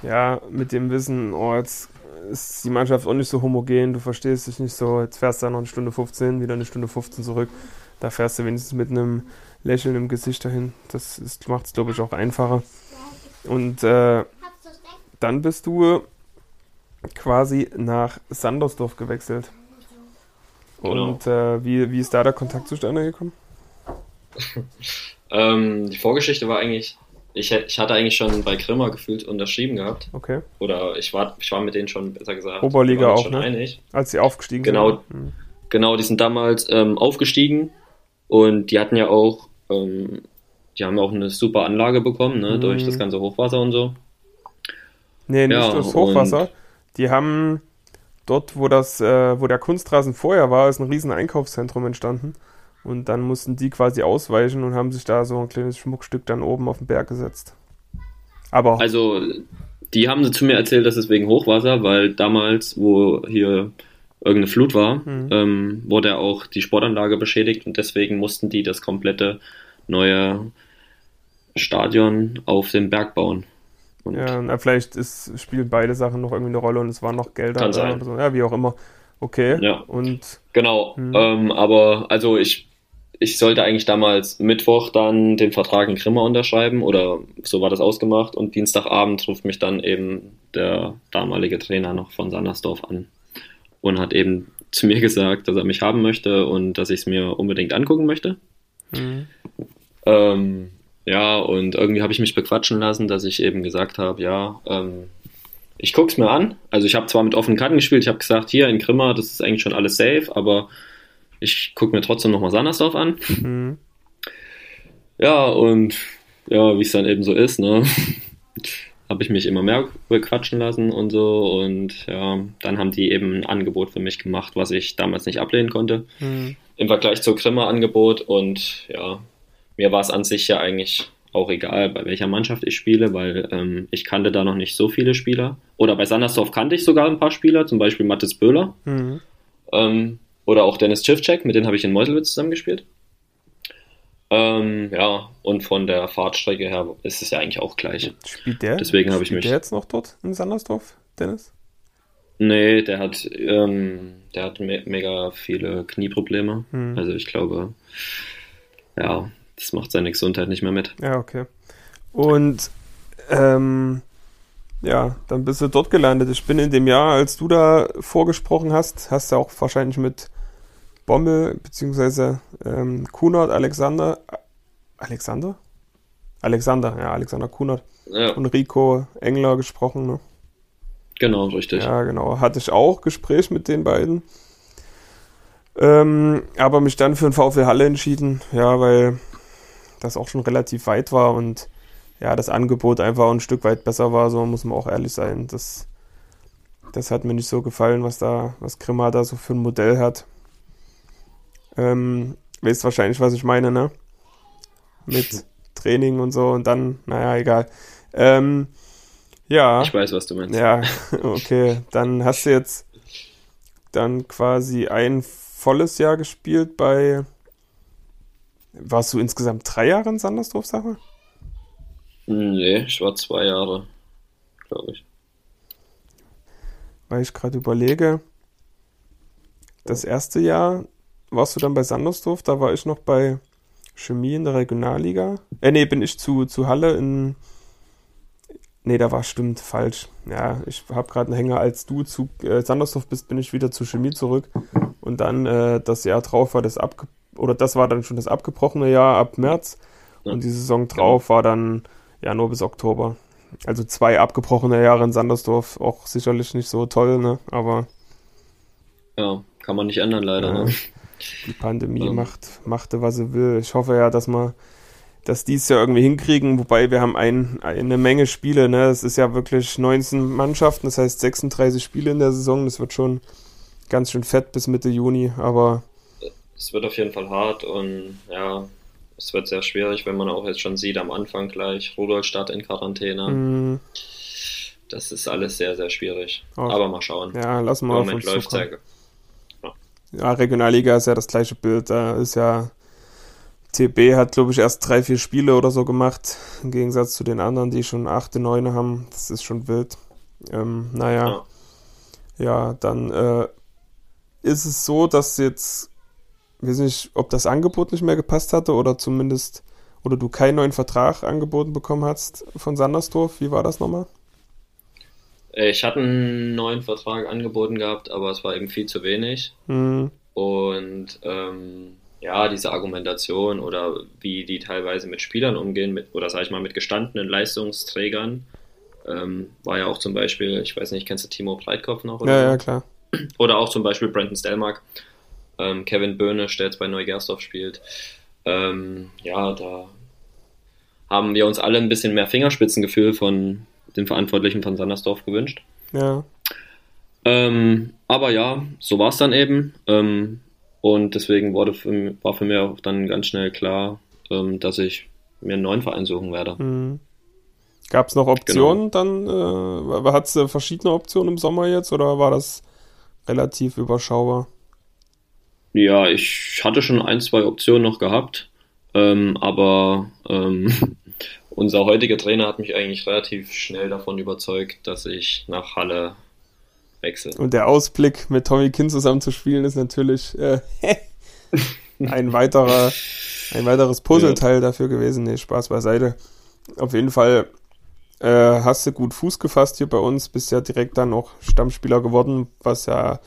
ja, mit dem Wissen, oh, jetzt ist die Mannschaft auch nicht so homogen, du verstehst dich nicht so, jetzt fährst du noch eine Stunde 15, wieder eine Stunde 15 zurück. Da fährst du wenigstens mit einem Lächeln im Gesicht dahin. Das macht es, glaube ich, auch einfacher. Und äh, dann bist du quasi nach Sandersdorf gewechselt. Genau. Und äh, wie, wie ist da der Kontakt zustande gekommen? ähm, die Vorgeschichte war eigentlich, ich, ich hatte eigentlich schon bei Grimmer gefühlt unterschrieben gehabt. Okay. Oder ich war, ich war mit denen schon, besser gesagt, Oberliga auch, ne? Einig. Als sie aufgestiegen genau, sind. Mhm. Genau, die sind damals ähm, aufgestiegen und die hatten ja auch, ähm, die haben auch eine super Anlage bekommen, ne, mhm. durch das ganze Hochwasser und so. Nee, nicht ja, durchs Hochwasser. Die haben dort, wo das, äh, wo der Kunstrasen vorher war, ist ein riesen Einkaufszentrum entstanden. Und dann mussten die quasi ausweichen und haben sich da so ein kleines Schmuckstück dann oben auf den Berg gesetzt. Aber. Also, die haben sie zu mir erzählt, dass es wegen Hochwasser, weil damals, wo hier irgendeine Flut war, mhm. ähm, wurde auch die Sportanlage beschädigt und deswegen mussten die das komplette neue Stadion auf dem Berg bauen. Und ja, na, vielleicht ist, spielen beide Sachen noch irgendwie eine Rolle und es waren noch Gelder kann sein. So. Ja, wie auch immer. Okay. Ja. Und genau. Hm. Ähm, aber also ich, ich sollte eigentlich damals Mittwoch dann den Vertrag in Grimma unterschreiben oder so war das ausgemacht und Dienstagabend ruft mich dann eben der damalige Trainer noch von Sandersdorf an und hat eben zu mir gesagt, dass er mich haben möchte und dass ich es mir unbedingt angucken möchte. Mhm. Ähm, ja, und irgendwie habe ich mich bequatschen lassen, dass ich eben gesagt habe, ja, ähm, ich gucke es mir an. Also ich habe zwar mit offenen Karten gespielt, ich habe gesagt, hier in Grimma, das ist eigentlich schon alles safe, aber ich gucke mir trotzdem nochmal Sandersdorf an. Mhm. Ja, und ja, wie es dann eben so ist, ne? habe ich mich immer mehr bequatschen lassen und so. Und ja, dann haben die eben ein Angebot für mich gemacht, was ich damals nicht ablehnen konnte. Mhm. Im Vergleich zur Grimmer-Angebot. Und ja, mir war es an sich ja eigentlich auch egal, bei welcher Mannschaft ich spiele, weil ähm, ich kannte da noch nicht so viele Spieler. Oder bei Sandersdorf kannte ich sogar ein paar Spieler, zum Beispiel Mathis Böhler. Mhm. Ähm, oder auch Dennis Schiffcheck, mit denen habe ich in Meuselwitz zusammengespielt. Ähm, ja, und von der Fahrtstrecke her ist es ja eigentlich auch gleich. Spielt der? Deswegen habe ich mich. der jetzt noch dort in Sandersdorf, Dennis? Nee, der hat, ähm, der hat me mega viele Knieprobleme. Hm. Also ich glaube, ja, das macht seine Gesundheit nicht mehr mit. Ja, okay. Und ähm, ja, dann bist du dort gelandet. Ich bin in dem Jahr, als du da vorgesprochen hast, hast du auch wahrscheinlich mit Bommel beziehungsweise ähm, Kunert, Alexander, Alexander? Alexander, ja, Alexander Kunert ja. und Rico Engler gesprochen. Ne? Genau, richtig. Ja, genau. Hatte ich auch Gespräch mit den beiden. Ähm, aber mich dann für den VfL Halle entschieden, ja, weil das auch schon relativ weit war und ja, das Angebot einfach ein Stück weit besser war, so muss man auch ehrlich sein. Das, das hat mir nicht so gefallen, was da, was Grimma da so für ein Modell hat. Ähm, weißt wahrscheinlich, was ich meine, ne? Mit Training und so und dann, naja, egal. Ähm, ja. Ich weiß, was du meinst. Ja, okay. Dann hast du jetzt dann quasi ein volles Jahr gespielt bei. Warst du insgesamt drei Jahre in Sandersdorf, sag mal? Nee, ich war zwei Jahre, glaube ich. Weil ich gerade überlege, das erste Jahr warst du dann bei Sandersdorf, da war ich noch bei Chemie in der Regionalliga. Äh, nee, bin ich zu, zu Halle in. Nee, da war stimmt, falsch. Ja, ich habe gerade einen Hänger, als du zu äh, Sandersdorf bist, bin ich wieder zu Chemie zurück. Und dann äh, das Jahr drauf war das abge oder das war dann schon das abgebrochene Jahr ab März. Und die Saison drauf war dann Januar bis Oktober. Also zwei abgebrochene Jahre in Sandersdorf, auch sicherlich nicht so toll, ne? Aber. Ja, kann man nicht ändern, leider, ja. ne? die Pandemie ja. macht, machte, was sie will. Ich hoffe ja, dass wir dass die es ja irgendwie hinkriegen, wobei wir haben ein, eine Menge Spiele, ne? Es ist ja wirklich 19 Mannschaften, das heißt 36 Spiele in der Saison, das wird schon ganz schön fett bis Mitte Juni, aber es wird auf jeden Fall hart und ja, es wird sehr schwierig, wenn man auch jetzt schon sieht am Anfang gleich Rudolstadt in Quarantäne. Mm. Das ist alles sehr, sehr schwierig. Auch. Aber mal schauen. Ja, lassen wir Im Moment läuft sehr, ja, Regionalliga ist ja das gleiche Bild. Da ist ja TB hat, glaube ich, erst drei, vier Spiele oder so gemacht, im Gegensatz zu den anderen, die schon acht, neun haben. Das ist schon wild. Ähm, naja, ja, ja dann äh, ist es so, dass jetzt, ich weiß nicht, ob das Angebot nicht mehr gepasst hatte oder zumindest, oder du keinen neuen Vertrag angeboten bekommen hast von Sandersdorf. Wie war das nochmal? Äh, ich hatte einen neuen Vertrag angeboten gehabt, aber es war eben viel zu wenig. Mhm. Und ähm, ja, diese Argumentation oder wie die teilweise mit Spielern umgehen, mit, oder sag ich mal mit gestandenen Leistungsträgern, ähm, war ja auch zum Beispiel, ich weiß nicht, kennst du Timo Breitkopf noch? Oder? Ja, ja, klar. Oder auch zum Beispiel Brandon Stelmark, ähm, Kevin Böhne, der jetzt bei Neugersdorf spielt. Ähm, ja, da haben wir uns alle ein bisschen mehr Fingerspitzengefühl von den Verantwortlichen von Sandersdorf gewünscht. Ja. Ähm, aber ja, so war es dann eben. Ähm, und deswegen wurde für, war für mich auch dann ganz schnell klar, ähm, dass ich mir einen neuen Verein suchen werde. Mhm. Gab es noch Optionen genau. dann? Äh, Hat es verschiedene Optionen im Sommer jetzt oder war das relativ überschaubar? Ja, ich hatte schon ein, zwei Optionen noch gehabt, ähm, aber ähm, unser heutiger Trainer hat mich eigentlich relativ schnell davon überzeugt, dass ich nach Halle wechsle. Und der Ausblick, mit Tommy Kind zusammen zu spielen, ist natürlich äh, ein weiterer, ein weiteres Puzzleteil ja. dafür gewesen. Nee, Spaß beiseite. Auf jeden Fall äh, hast du gut Fuß gefasst hier bei uns, bist ja direkt dann noch Stammspieler geworden, was ja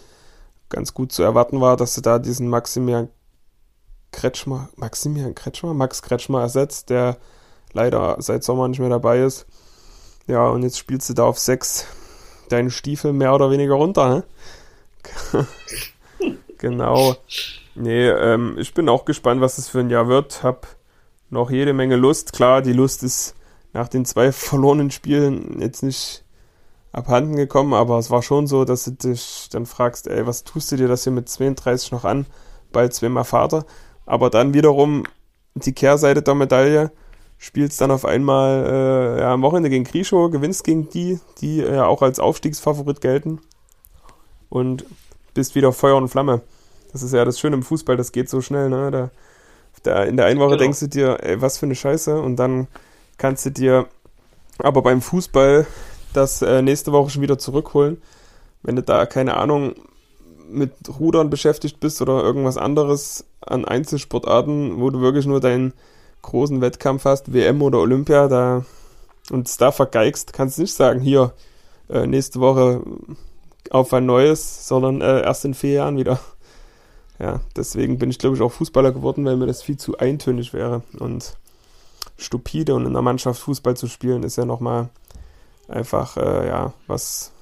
ganz gut zu erwarten war, dass du da diesen Maximilian Kretschmer, Maximilian Kretschmer, Max Kretschmer ersetzt, der leider seit Sommer nicht mehr dabei ist. Ja, und jetzt spielst du da auf 6 deine Stiefel mehr oder weniger runter, genau. Nee, ähm, ich bin auch gespannt, was es für ein Jahr wird. Hab noch jede Menge Lust. Klar, die Lust ist nach den zwei verlorenen Spielen jetzt nicht abhanden gekommen, aber es war schon so, dass du dich dann fragst, ey, was tust du dir das hier mit 32 noch an? Bald zweimal Vater. Aber dann wiederum die Kehrseite der Medaille, spielst dann auf einmal äh, ja, am Wochenende gegen Grischow, gewinnst gegen die, die ja auch als Aufstiegsfavorit gelten und bist wieder Feuer und Flamme. Das ist ja das Schöne im Fußball, das geht so schnell, ne? Da, da in der einen Woche genau. denkst du dir, ey, was für eine Scheiße und dann kannst du dir aber beim Fußball das äh, nächste Woche schon wieder zurückholen. Wenn du da, keine Ahnung, mit Rudern beschäftigt bist oder irgendwas anderes an Einzelsportarten, wo du wirklich nur deinen großen Wettkampf hast, WM oder Olympia, da und es da vergeigst, kannst du nicht sagen, hier, äh, nächste Woche auf ein neues, sondern äh, erst in vier Jahren wieder. Ja, deswegen bin ich, glaube ich, auch Fußballer geworden, weil mir das viel zu eintönig wäre. Und stupide und in der Mannschaft Fußball zu spielen, ist ja nochmal einfach, äh, ja, was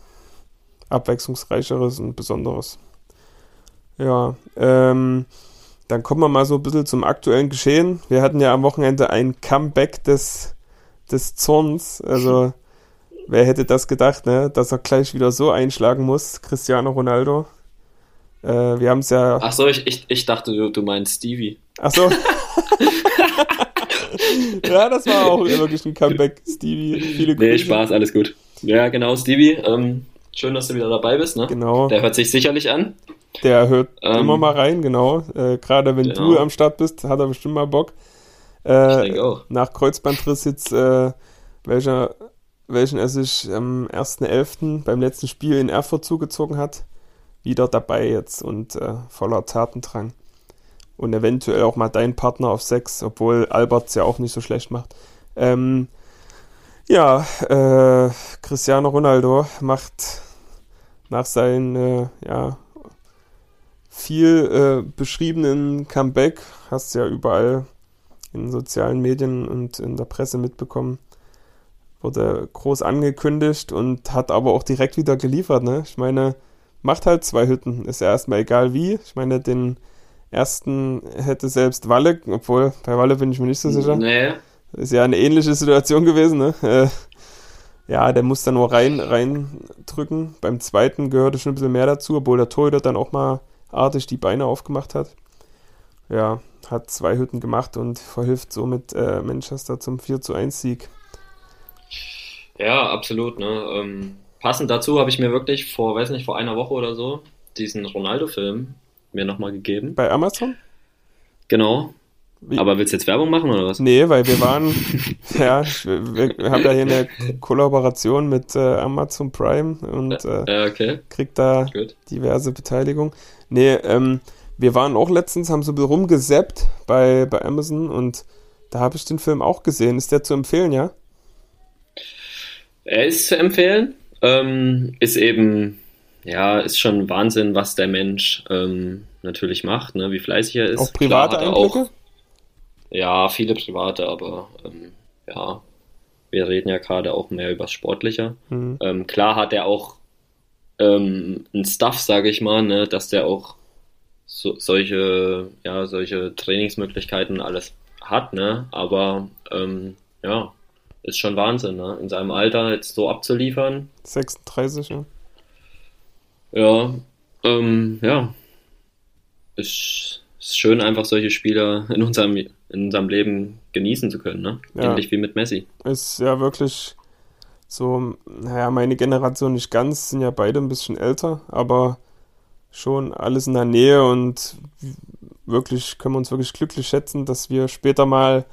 abwechslungsreicheres und Besonderes. Ja, ähm, dann kommen wir mal so ein bisschen zum aktuellen Geschehen. Wir hatten ja am Wochenende ein Comeback des, des Zorns. Also, wer hätte das gedacht, ne? Dass er gleich wieder so einschlagen muss, Cristiano Ronaldo. Äh, wir haben es ja. Ach so, ich, ich, ich dachte, du, du meinst Stevie. Ach so. ja, das war auch wirklich ein Comeback, Stevie. Viele Grüße. Nee, Spaß, alles gut. Ja, genau, Stevie. Ähm, schön, dass du wieder dabei bist, ne? Genau. Der hört sich sicherlich an. Der hört ähm, immer mal rein, genau. Äh, Gerade wenn genau. du am Start bist, hat er bestimmt mal Bock. Äh, ich denke auch. Nach Kreuzbandriss jetzt, äh, welcher, welchen er sich am 1.11. beim letzten Spiel in Erfurt zugezogen hat, wieder dabei jetzt und äh, voller Tatendrang und eventuell auch mal dein Partner auf 6, obwohl Albert es ja auch nicht so schlecht macht. Ähm, ja, äh, Cristiano Ronaldo macht nach seinem äh, ja, viel äh, beschriebenen Comeback, hast du ja überall in sozialen Medien und in der Presse mitbekommen, wurde groß angekündigt und hat aber auch direkt wieder geliefert. Ne? Ich meine, macht halt zwei Hütten, ist ja erstmal egal wie. Ich meine, den ersten hätte selbst Walle, obwohl bei Walle bin ich mir nicht so sicher. Nee. Ist ja eine ähnliche Situation gewesen, ne? Äh, ja, der muss da nur rein, rein drücken. Beim zweiten gehörte schon ein bisschen mehr dazu, obwohl der Torhüter dann auch mal artig die Beine aufgemacht hat. Ja, hat zwei Hütten gemacht und verhilft somit äh, Manchester zum 4 zu 1 Sieg. Ja, absolut. Ne? Ähm, passend dazu habe ich mir wirklich vor, weiß nicht, vor einer Woche oder so diesen Ronaldo-Film mir nochmal gegeben. Bei Amazon? Genau. Aber willst du jetzt Werbung machen oder was? Nee, weil wir waren, ja, wir, wir, haben da hier eine Kollaboration mit äh, Amazon Prime und äh, okay. kriegt da Good. diverse Beteiligung. Nee, ähm, wir waren auch letztens, haben so ein bisschen rumgesappt bei, bei Amazon und da habe ich den Film auch gesehen. Ist der zu empfehlen, ja? Er ist zu empfehlen. Ähm, ist eben, ja, ist schon Wahnsinn, was der Mensch ähm, natürlich macht, ne? wie fleißig er ist. Auch private Klar, Einblicke? Auch, ja, viele private, aber ähm, ja, wir reden ja gerade auch mehr über das Sportliche. Mhm. Ähm, klar hat er auch ähm, einen Stuff, sage ich mal, ne, dass der auch so, solche, ja, solche Trainingsmöglichkeiten alles hat, ne? Aber ähm, ja, ist schon Wahnsinn, ne? In seinem Alter jetzt so abzuliefern. 36, ja. Ja, ähm, ja. Ist, ist schön, einfach solche Spieler in unserem, in unserem Leben genießen zu können, ne? Ja. Ähnlich wie mit Messi. Ist ja wirklich so, naja, meine Generation nicht ganz, sind ja beide ein bisschen älter, aber schon alles in der Nähe und wirklich können wir uns wirklich glücklich schätzen, dass wir später mal,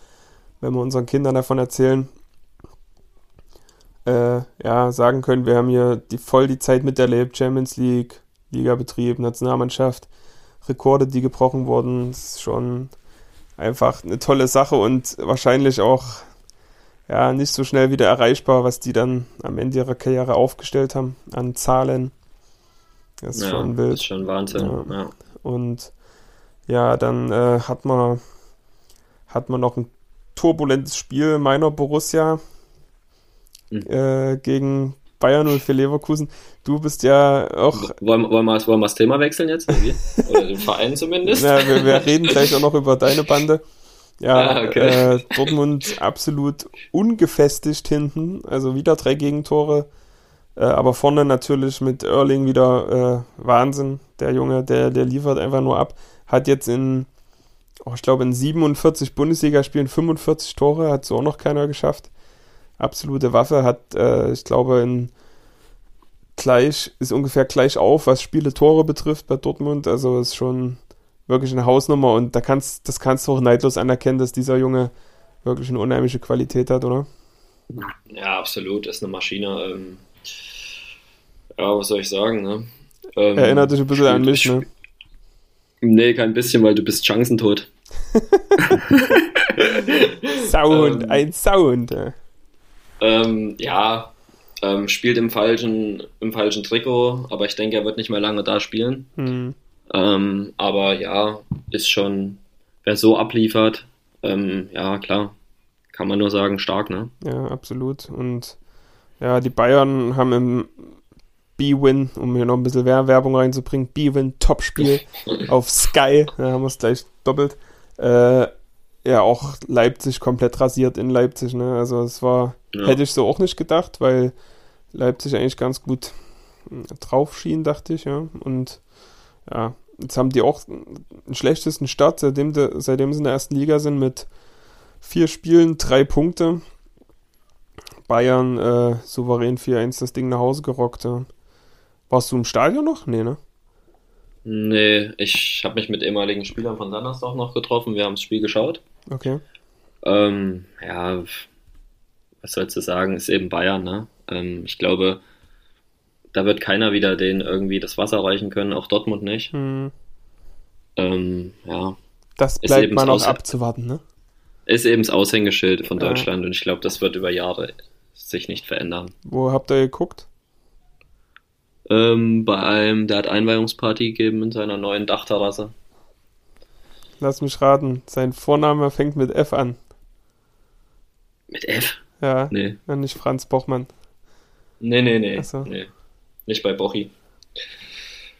wenn wir unseren Kindern davon erzählen, äh, ja, sagen können, wir haben hier die, voll die Zeit miterlebt, Champions League, Ligabetrieb, Nationalmannschaft, Rekorde, die gebrochen wurden, ist schon einfach eine tolle Sache und wahrscheinlich auch ja, nicht so schnell wieder erreichbar, was die dann am Ende ihrer Karriere aufgestellt haben an Zahlen. Das ist ja, schon wild. Das ist schon Wahnsinn. Ja. ja. Und ja, dann äh, hat man hat man noch ein turbulentes Spiel meiner Borussia Mhm. äh, gegen Bayern und für Leverkusen. Du bist ja auch. Wollen, wollen, wir, wollen wir das Thema wechseln jetzt? Oder den Verein zumindest? Ja, wir, wir, reden gleich auch noch über deine Bande. Ja, ah, okay. äh, Dortmund absolut ungefestigt hinten. Also wieder drei Gegentore. Äh, aber vorne natürlich mit Erling wieder äh, Wahnsinn. Der Junge, der, der liefert einfach nur ab. Hat jetzt in, oh, ich glaube, in 47 Bundesligaspielen 45 Tore, hat so auch noch keiner geschafft absolute Waffe, hat, äh, ich glaube, in gleich, ist ungefähr gleich auf, was Spiele Tore betrifft bei Dortmund. Also ist schon wirklich eine Hausnummer und da kannst, das kannst du auch neidlos anerkennen, dass dieser Junge wirklich eine unheimliche Qualität hat, oder? Ja, absolut, ist eine Maschine. Ähm, ja, was soll ich sagen, ne? Ähm, Erinnert dich ein bisschen an mich, ne? Nee, kein bisschen, weil du bist chancentot. Sound, ähm, ein Sound. Ja. Ähm, ja, ähm, spielt im falschen, im falschen Trikot, aber ich denke, er wird nicht mehr lange da spielen. Mhm. Ähm, aber ja, ist schon, wer so abliefert, ähm, ja, klar, kann man nur sagen, stark, ne? Ja, absolut. Und ja, die Bayern haben im B-Win, um hier noch ein bisschen Werbung reinzubringen, B-Win Topspiel auf Sky, da haben wir es gleich doppelt. Äh, ja, auch Leipzig komplett rasiert in Leipzig, ne? Also es war ja. Hätte ich so auch nicht gedacht, weil Leipzig eigentlich ganz gut hm, drauf schien, dachte ich, ja. Und ja, jetzt haben die auch den schlechtesten Start, seitdem, de, seitdem sie in der ersten Liga sind, mit vier Spielen, drei Punkte. Bayern äh, souverän 4-1 das Ding nach Hause gerockt. Ja. Warst du im Stadion noch? Nee, ne? Nee, ich habe mich mit ehemaligen Spielern von Donnerstag noch getroffen. Wir haben das Spiel geschaut. Okay. Ähm, ja, was sollst du sagen, ist eben Bayern, ne? Ähm, ich glaube, da wird keiner wieder den irgendwie das Wasser reichen können, auch Dortmund nicht. Mhm. Ähm, ja. Das bleibt man auch abzuwarten, ne? Ist eben das Aushängeschild von Deutschland ja. und ich glaube, das wird über Jahre sich nicht verändern. Wo habt ihr geguckt? Ähm, bei einem, der hat Einweihungsparty gegeben in seiner neuen Dachterrasse. Lass mich raten, sein Vorname fängt mit F an. Mit F? Ja. Nee. Ja, nicht Franz Bochmann. Nee, nee, nee. So. nee. Nicht bei Bochi.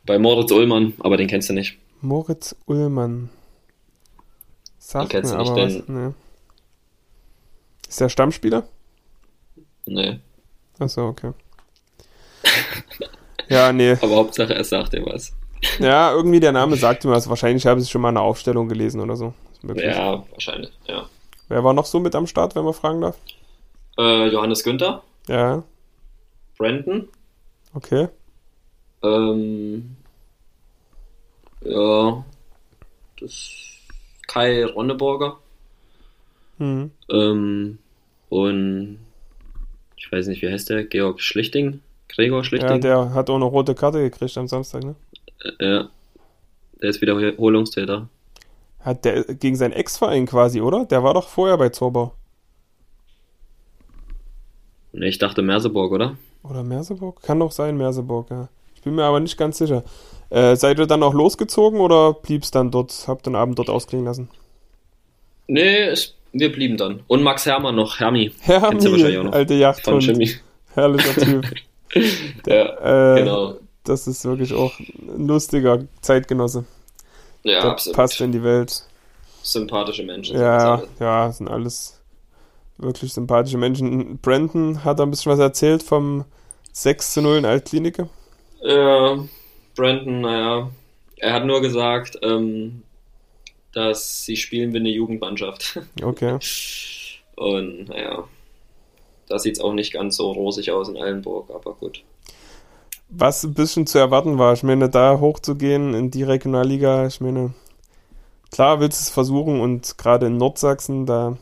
Bei Moritz Ullmann, aber den kennst du nicht. Moritz Ullmann. Sagt den kennst du nicht, denn... Was, nee. Ist der Stammspieler? Nee. Achso, okay. ja, nee. Aber Hauptsache, er sagt dir was. Ja, irgendwie der Name sagt mir was. Wahrscheinlich habe ich schon mal eine Aufstellung gelesen oder so. Ja, wahrscheinlich, ja. Wer war noch so mit am Start, wenn man fragen darf? Äh, Johannes Günther. Ja. Brandon. Okay. Ähm, ja, das Kai Ronneborger. Mhm. Ähm, und ich weiß nicht, wie heißt der? Georg Schlichting? Gregor Schlichting? Ja, der hat auch eine rote Karte gekriegt am Samstag, ne? Ja. Der ist Wiederholungstäter. Hat der gegen seinen Ex-Verein quasi, oder? Der war doch vorher bei Zorbau. Ne, ich dachte Merseburg, oder? Oder Merseburg? Kann doch sein, Merseburg, ja. Ich bin mir aber nicht ganz sicher. Äh, seid ihr dann auch losgezogen oder bliebst dann dort, habt den Abend dort ausklingen lassen? Nee, es, wir blieben dann. Und Max Hermann noch, Hermi. Hermi, alte Yachthund. Herrlicher Typ. Der, äh, genau. Das ist wirklich auch ein lustiger Zeitgenosse. Ja, das absolut. passt in die Welt. Sympathische Menschen. Ja, ja, sind alles wirklich sympathische Menschen. Brandon hat da ein bisschen was erzählt vom 6 zu 0 in Altklinike. Ja, Brandon, naja, er hat nur gesagt, ähm, dass sie spielen wie eine Jugendmannschaft. Okay. Und naja, da sieht es auch nicht ganz so rosig aus in Eilenburg, aber gut. Was ein bisschen zu erwarten war, ich meine, da hochzugehen in die Regionalliga, ich meine, klar willst du es versuchen und gerade in Nordsachsen, da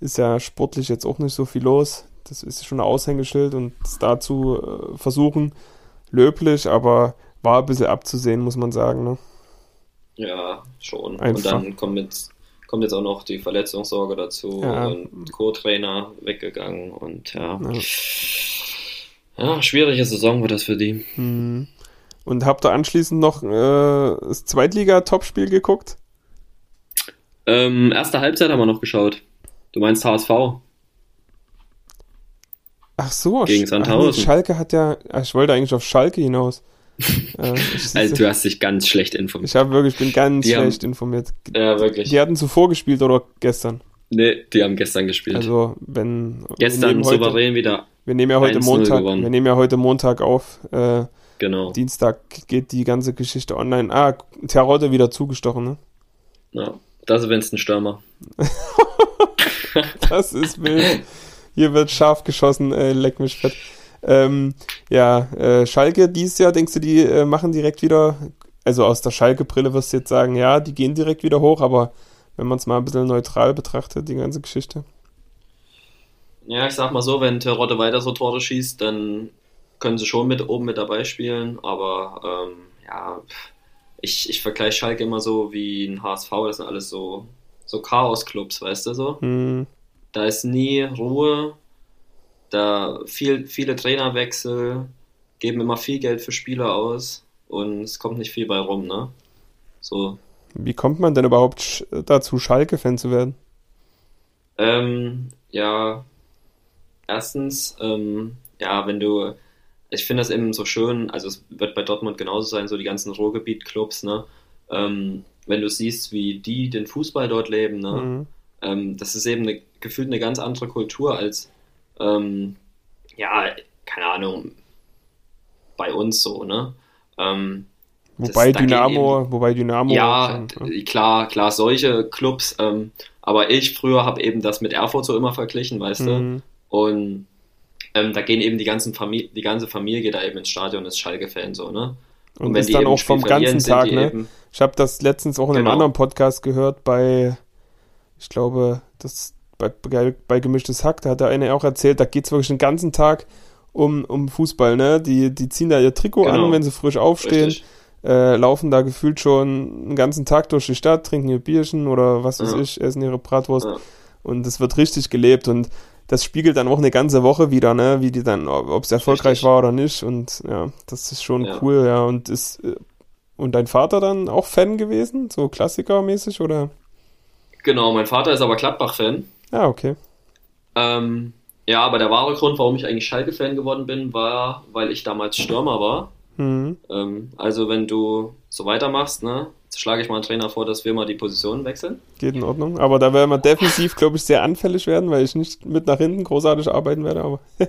ist ja sportlich jetzt auch nicht so viel los. Das ist schon ein Aushängeschild und es dazu äh, versuchen, löblich, aber war ein bisschen abzusehen, muss man sagen. Ne? Ja, schon. Einfach. Und dann kommt jetzt, kommt jetzt auch noch die Verletzungssorge dazu ja. und Co-Trainer weggegangen und ja. ja. Ja. schwierige Saison wird das für die. Mhm. Und habt ihr anschließend noch äh, das Zweitliga-Topspiel geguckt? Ähm, erste Halbzeit haben wir noch geschaut. Du meinst HSV? Ach so, gegen Sandhausen. Ach, Schalke hat ja, ich wollte eigentlich auf Schalke hinaus. äh, also du hast dich ganz schlecht informiert. Ich habe wirklich, bin ganz die schlecht haben, informiert. Ja, wirklich. Die hatten zuvor gespielt oder gestern? Nee, die haben gestern gespielt. Also, wenn. Gestern souverän wieder. Wir nehmen ja heute Montag, gewonnen. wir nehmen ja heute Montag auf. Äh, genau. Dienstag geht die ganze Geschichte online. Ah, Terodde wieder zugestochen, ne? Ja, das ist Winston Stürmer. das ist wild. Hier wird scharf geschossen, äh, leck mich fett. Ähm, ja, äh, Schalke dieses Jahr, denkst du, die äh, machen direkt wieder, also aus der Schalke-Brille wirst du jetzt sagen, ja, die gehen direkt wieder hoch, aber wenn man es mal ein bisschen neutral betrachtet, die ganze Geschichte. Ja, ich sag mal so, wenn Terodde weiter so Tore schießt, dann können sie schon mit oben mit dabei spielen, aber ähm, ja, ich, ich vergleiche Schalke immer so wie ein HSV, das sind alles so, so Chaos-Clubs, weißt du so? Mhm. Da ist nie Ruhe, da viel, viele Trainerwechsel, geben immer viel Geld für Spieler aus und es kommt nicht viel bei rum, ne? So. Wie kommt man denn überhaupt dazu, Schalke-Fan zu werden? Ähm, ja, erstens, ähm, ja, wenn du, ich finde das eben so schön, also es wird bei Dortmund genauso sein, so die ganzen Ruhrgebiet-Clubs, ne? Ähm, wenn du siehst, wie die den Fußball dort leben, ne? Mhm. Ähm, das ist eben eine, gefühlt eine ganz andere Kultur als ähm, ja, keine Ahnung, bei uns so, ne? Ähm, wobei das, Dynamo, eben, wobei Dynamo. Ja, schon, ja, klar, klar, solche Clubs, ähm, aber ich früher habe eben das mit Erfurt so immer verglichen, weißt mhm. du? Und ähm, da gehen eben die ganzen Familie, die ganze Familie geht da eben ins Stadion, ist Schalke-Fan so, ne? Und, und ist dann auch vom ganzen Tag, ne? Eben, ich habe das letztens auch in genau. einem anderen Podcast gehört bei, ich glaube, das bei, bei, bei Gemischtes Hack, da hat der eine auch erzählt, da geht es wirklich den ganzen Tag um, um Fußball, ne? Die, die ziehen da ihr Trikot genau. an, wenn sie frisch aufstehen, äh, laufen da gefühlt schon den ganzen Tag durch die Stadt, trinken ihr Bierchen oder was weiß ja. ich, essen ihre Bratwurst. Ja. Und es wird richtig gelebt und das spiegelt dann auch eine ganze Woche wieder, ne? Wie die dann, ob es erfolgreich richtig. war oder nicht. Und ja, das ist schon ja. cool, ja. Und ist äh, und dein Vater dann auch Fan gewesen? So Klassiker-mäßig oder? Genau, mein Vater ist aber Gladbach-Fan. Ah, okay. Ähm, ja, aber der wahre Grund, warum ich eigentlich Schalke-Fan geworden bin, war, weil ich damals Stürmer war. Mhm. Ähm, also wenn du so weitermachst, ne, schlage ich mal einen Trainer vor, dass wir mal die Positionen wechseln. Geht in Ordnung. Aber da werden wir defensiv, glaube ich, sehr anfällig werden, weil ich nicht mit nach hinten großartig arbeiten werde. Aber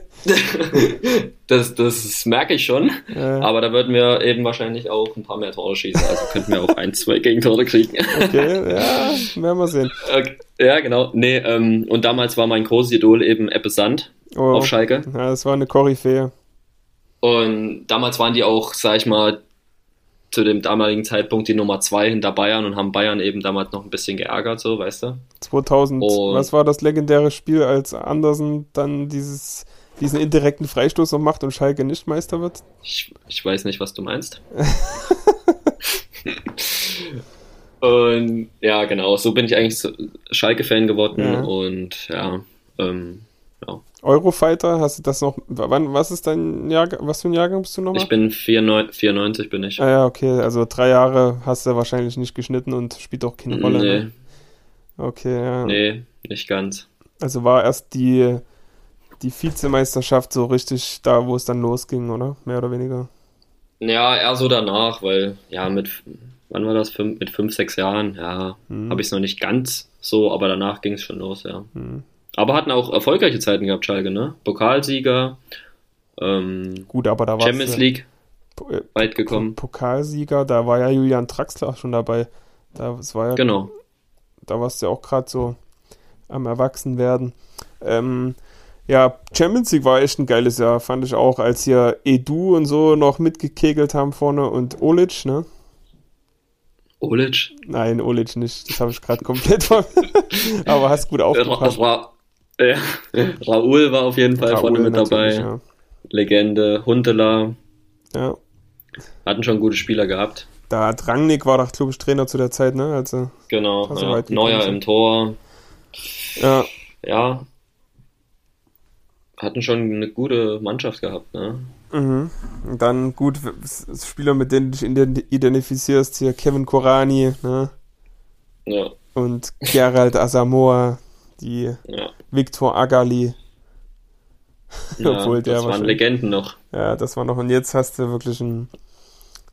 das, das merke ich schon. Äh. Aber da würden wir eben wahrscheinlich auch ein paar mehr Tore schießen. Also könnten wir auch ein, zwei Gegentore kriegen. okay, ja, werden wir sehen. Okay. Ja, genau. Nee, ähm, und damals war mein großes Idol eben Eppe Sand oh. auf Schalke. Ja, das war eine Koryphäe. Und damals waren die auch, sag ich mal, zu dem damaligen Zeitpunkt die Nummer zwei hinter Bayern und haben Bayern eben damals noch ein bisschen geärgert, so, weißt du? 2000, und was war das legendäre Spiel, als Andersen dann dieses, diesen indirekten Freistoß noch macht und Schalke nicht Meister wird? Ich, ich weiß nicht, was du meinst. und ja, genau, so bin ich eigentlich Schalke-Fan geworden ja. und ja, ähm, ja. Eurofighter, hast du das noch? Wann, was ist dein Jahrgang? Was für ein Jahrgang bist du nochmal? Ich bin 94, 94 bin ich. Ah ja, okay, also drei Jahre hast du wahrscheinlich nicht geschnitten und spielt auch keine Rolle. Nee. Ne? Okay, ja. Nee, nicht ganz. Also war erst die, die Vizemeisterschaft so richtig da, wo es dann losging, oder? Mehr oder weniger? Ja, eher so danach, weil, ja, mit, wann war das? Fünf, mit fünf, sechs Jahren, ja, hm. habe ich es noch nicht ganz so, aber danach ging es schon los, ja. Hm. Aber hatten auch erfolgreiche Zeiten gehabt, Schalke, ne? Pokalsieger, ähm, Gut, aber da war Champions League äh, weit gekommen. Pokalsieger, da war ja Julian Traxler schon dabei. Da, das war ja, genau. Da warst du ja auch gerade so am Erwachsenwerden. Ähm, ja, Champions League war echt ein geiles Jahr, fand ich auch, als hier Edu und so noch mitgekegelt haben vorne und Olic, ne? Olic? Nein, Olic nicht. Das habe ich gerade komplett ver Aber hast gut aufgepasst. Ra ja. Raoul war auf jeden Fall Raoul vorne mit dabei. Ja. Legende, Huntela. Ja. Hatten schon gute Spieler gehabt. Da hat Rangnick war doch, glaube ich, Trainer zu der Zeit, ne? Also, genau, ja. Neuer im Tor. Ja. Ja. Hatten schon eine gute Mannschaft gehabt, ne? Mhm. Und dann gut, Spieler, mit denen du dich identifizierst, hier Kevin Korani, ne? Ja. Und Gerald Asamoah, die ja. Viktor Agali. Ja, Obwohl der das waren Legenden noch. Ja, das war noch. Und jetzt hast du wirklich einen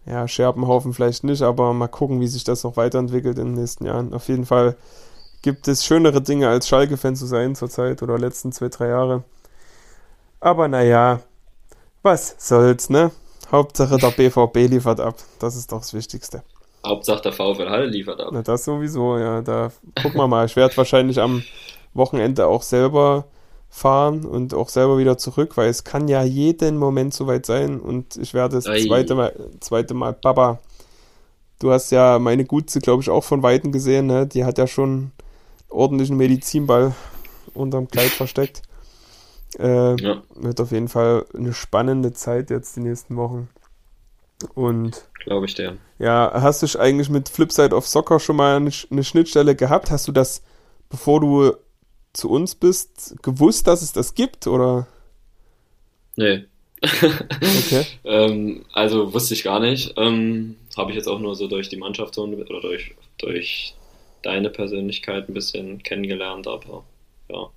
ja, Scherbenhaufen vielleicht nicht, aber mal gucken, wie sich das noch weiterentwickelt in den nächsten Jahren. Auf jeden Fall gibt es schönere Dinge als Schalke-Fan zu sein zurzeit oder letzten zwei, drei Jahre. Aber naja, was soll's, ne? Hauptsache der BVB liefert ab. Das ist doch das Wichtigste. Hauptsache der VfL Halle liefert ab. Na, das sowieso, ja. Da gucken wir mal. Ich werde wahrscheinlich am Wochenende auch selber fahren und auch selber wieder zurück, weil es kann ja jeden Moment soweit sein und ich werde das zweite Mal, zweite Mal, Papa, du hast ja meine Gutze, glaube ich, auch von Weitem gesehen, ne? Die hat ja schon ordentlichen Medizinball unterm Kleid versteckt. Äh, ja. Wird auf jeden Fall eine spannende Zeit jetzt die nächsten Wochen. Und glaube ich dir. Ja, hast du eigentlich mit Flipside of Soccer schon mal eine, eine, Schnittstelle gehabt? Hast du das, bevor du zu uns bist, gewusst, dass es das gibt oder? Nee. okay. ähm, also wusste ich gar nicht. Ähm, Habe ich jetzt auch nur so durch die Mannschaft oder durch, durch deine Persönlichkeit ein bisschen kennengelernt, aber ja.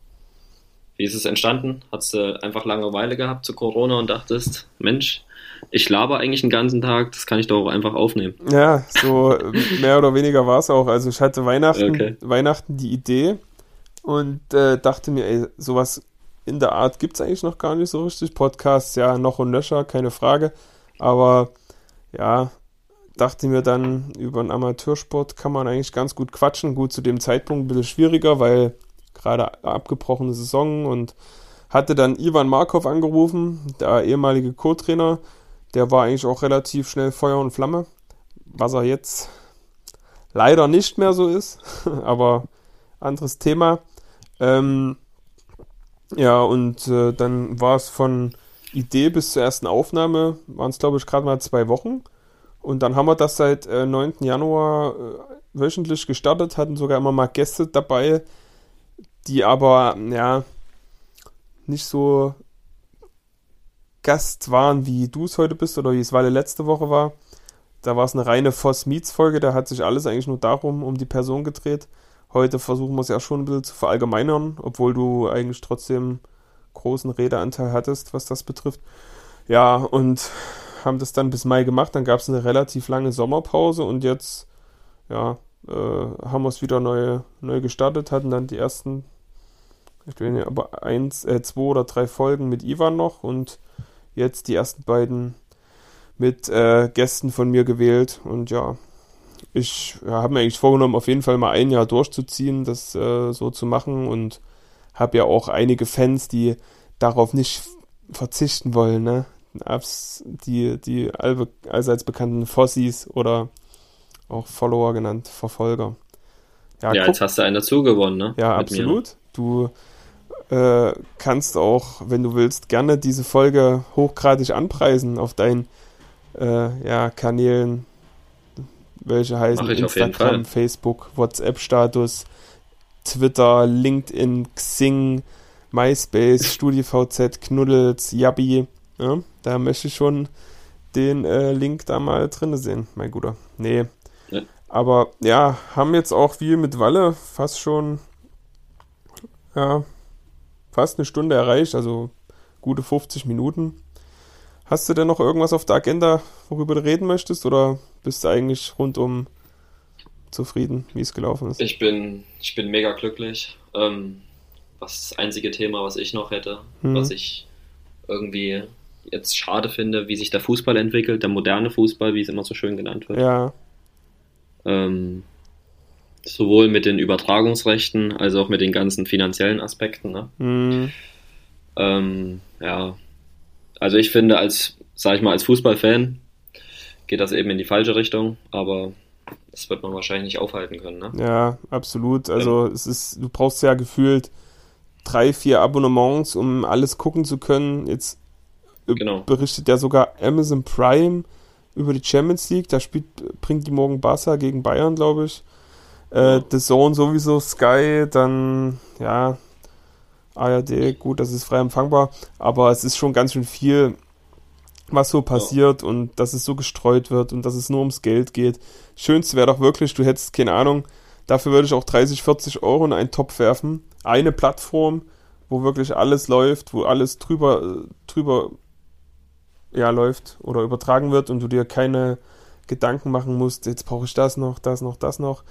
Wie ist es entstanden? Hattest du einfach Langeweile gehabt zu Corona und dachtest, Mensch, ich laber eigentlich den ganzen Tag, das kann ich doch auch einfach aufnehmen. Ja, so mehr oder weniger war es auch. Also ich hatte Weihnachten, okay. Weihnachten die Idee und äh, dachte mir, ey, sowas in der Art gibt es eigentlich noch gar nicht so richtig. Podcasts, ja, noch und nöcher, keine Frage. Aber ja, dachte mir dann, über einen Amateursport kann man eigentlich ganz gut quatschen. Gut, zu dem Zeitpunkt ein bisschen schwieriger, weil gerade abgebrochene Saison und hatte dann Ivan Markov angerufen, der ehemalige Co-Trainer. Der war eigentlich auch relativ schnell Feuer und Flamme, was er jetzt leider nicht mehr so ist, aber anderes Thema. Ähm, ja, und äh, dann war es von Idee bis zur ersten Aufnahme, waren es glaube ich gerade mal zwei Wochen. Und dann haben wir das seit äh, 9. Januar äh, wöchentlich gestartet, hatten sogar immer mal Gäste dabei, die aber, ja, nicht so Gast waren, wie du es heute bist oder wie es Walle letzte Woche war. Da war es eine reine Voss Meets Folge, da hat sich alles eigentlich nur darum, um die Person gedreht. Heute versuchen wir es ja schon ein bisschen zu verallgemeinern, obwohl du eigentlich trotzdem großen Redeanteil hattest, was das betrifft. Ja, und haben das dann bis Mai gemacht. Dann gab es eine relativ lange Sommerpause und jetzt, ja, äh, haben wir es wieder neu, neu gestartet, hatten dann die ersten ich bin ja aber eins, äh, zwei oder drei Folgen mit Ivan noch und jetzt die ersten beiden mit äh, Gästen von mir gewählt. Und ja, ich ja, habe mir eigentlich vorgenommen, auf jeden Fall mal ein Jahr durchzuziehen, das äh, so zu machen und habe ja auch einige Fans, die darauf nicht verzichten wollen, ne? die, die allseits bekannten Fossis oder auch Follower genannt, Verfolger. Ja, ja jetzt hast du einen dazu gewonnen, ne? Ja, Mit absolut. Mir. Du äh, kannst auch, wenn du willst, gerne diese Folge hochgradig anpreisen auf deinen äh, ja, Kanälen, welche heißen Instagram, Facebook, WhatsApp-Status, Twitter, LinkedIn, Xing, MySpace, StudiVZ, Knuddels, Yabi. Ja, da möchte ich schon den äh, Link da mal drin sehen, mein Guter. Nee. Ja. Aber ja, haben jetzt auch wie mit Walle fast schon ja, fast eine Stunde erreicht, also gute 50 Minuten. Hast du denn noch irgendwas auf der Agenda, worüber du reden möchtest, oder bist du eigentlich rundum zufrieden, wie es gelaufen ist? Ich bin, ich bin mega glücklich. Ähm, das einzige Thema, was ich noch hätte, mhm. was ich irgendwie jetzt schade finde, wie sich der Fußball entwickelt, der moderne Fußball, wie es immer so schön genannt wird. Ja. Ähm, sowohl mit den Übertragungsrechten als auch mit den ganzen finanziellen Aspekten. Ne? Mhm. Ähm, ja, also ich finde, als, sag ich mal, als Fußballfan geht das eben in die falsche Richtung, aber das wird man wahrscheinlich nicht aufhalten können. Ne? Ja, absolut. Also es ist, du brauchst ja gefühlt drei, vier Abonnements, um alles gucken zu können. Jetzt äh, genau. berichtet ja sogar Amazon Prime über die Champions League. Da spielt, bringt die morgen Barca gegen Bayern, glaube ich. Äh, The Zone sowieso, Sky, dann, ja, ARD, gut, das ist frei empfangbar, aber es ist schon ganz schön viel, was so passiert ja. und dass es so gestreut wird und dass es nur ums Geld geht. Schönste wäre doch wirklich, du hättest, keine Ahnung, dafür würde ich auch 30, 40 Euro in einen Topf werfen. Eine Plattform, wo wirklich alles läuft, wo alles drüber, drüber ja, läuft oder übertragen wird und du dir keine Gedanken machen musst, jetzt brauche ich das noch, das noch, das noch.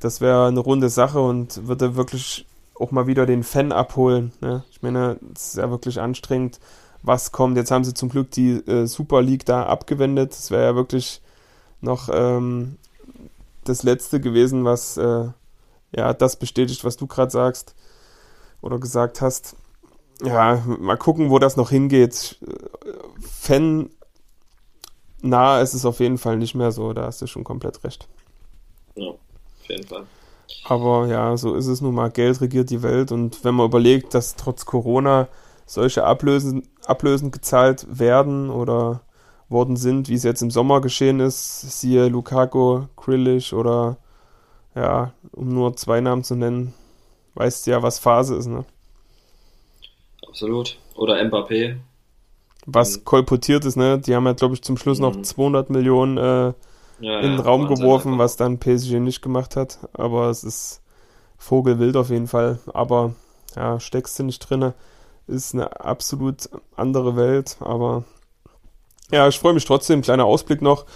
Das wäre eine runde Sache und würde wirklich auch mal wieder den Fan abholen. Ne? Ich meine, es ist ja wirklich anstrengend, was kommt. Jetzt haben sie zum Glück die äh, Super League da abgewendet. Das wäre ja wirklich noch ähm, das Letzte gewesen, was äh, ja das bestätigt, was du gerade sagst oder gesagt hast. Ja, mal gucken, wo das noch hingeht. Fan nah ist es auf jeden Fall nicht mehr so, da hast du schon komplett recht. Ja, auf jeden Fall. Aber ja, so ist es nun mal. Geld regiert die Welt. Und wenn man überlegt, dass trotz Corona solche Ablösen, Ablösen gezahlt werden oder worden sind, wie es jetzt im Sommer geschehen ist, siehe Lukaku, Grillish oder ja, um nur zwei Namen zu nennen, weißt du ja, was Phase ist, ne? Absolut. Oder Mbappé. Was mhm. kolportiert ist, ne? Die haben ja, glaube ich, zum Schluss mhm. noch 200 Millionen äh, ja, in den Raum Wahnsinn, geworfen, einfach. was dann PSG nicht gemacht hat. Aber es ist Vogelwild auf jeden Fall. Aber ja, steckst du nicht drinne. Ist eine absolut andere Welt. Aber ja, ich freue mich trotzdem. Kleiner Ausblick noch.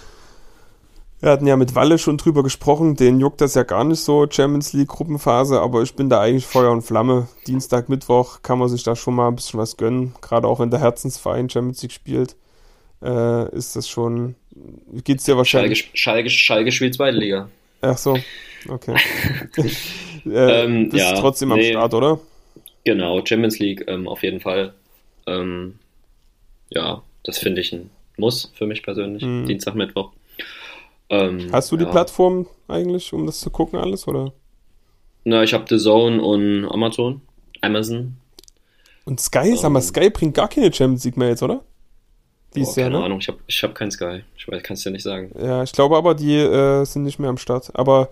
Wir hatten ja mit Walle schon drüber gesprochen, den juckt das ja gar nicht so, Champions League Gruppenphase, aber ich bin da eigentlich Feuer und Flamme. Dienstag, Mittwoch kann man sich da schon mal ein bisschen was gönnen, gerade auch wenn der Herzensverein Champions League spielt, äh, ist das schon geht's dir wahrscheinlich. Schalke, Schalke, Schalke spielt zweite Liga. Ach so, okay. äh, ähm, bist ja, trotzdem am nee, Start, oder? Genau, Champions League ähm, auf jeden Fall. Ähm, ja, das finde ich ein Muss für mich persönlich. Mhm. Dienstag, Mittwoch. Ähm, Hast du die ja. Plattform eigentlich, um das zu gucken, alles, oder? Na, ich habe The Zone und Amazon. Amazon. Und Sky, sag mal, ähm. Sky bringt gar keine Champions League mehr jetzt, oder? Dies oh, Jahr, keine ne? Ahnung, ich habe ich hab kein Sky. Ich weiß, kannst du ja nicht sagen. Ja, ich glaube aber, die äh, sind nicht mehr am Start. Aber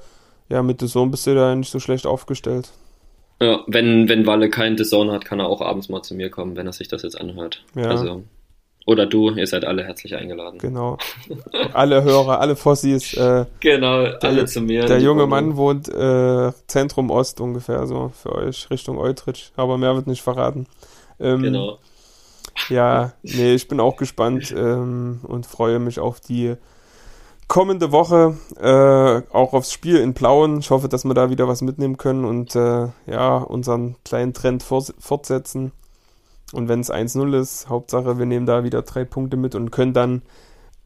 ja, mit The Zone bist du da nicht so schlecht aufgestellt. Ja, wenn, wenn Walle kein The Zone hat, kann er auch abends mal zu mir kommen, wenn er sich das jetzt anhört. Ja. Also, oder du, ihr seid alle herzlich eingeladen. Genau. alle Hörer, alle Fossis. Äh, genau, der, alle zu mir. Der junge Mann wohnt äh, Zentrum Ost ungefähr, so für euch, Richtung Eutrich. Aber mehr wird nicht verraten. Ähm, genau. Ja, nee, ich bin auch gespannt ähm, und freue mich auf die kommende Woche, äh, auch aufs Spiel in Plauen. Ich hoffe, dass wir da wieder was mitnehmen können und äh, ja, unseren kleinen Trend fortsetzen. Und wenn es 1-0 ist, Hauptsache, wir nehmen da wieder drei Punkte mit und können dann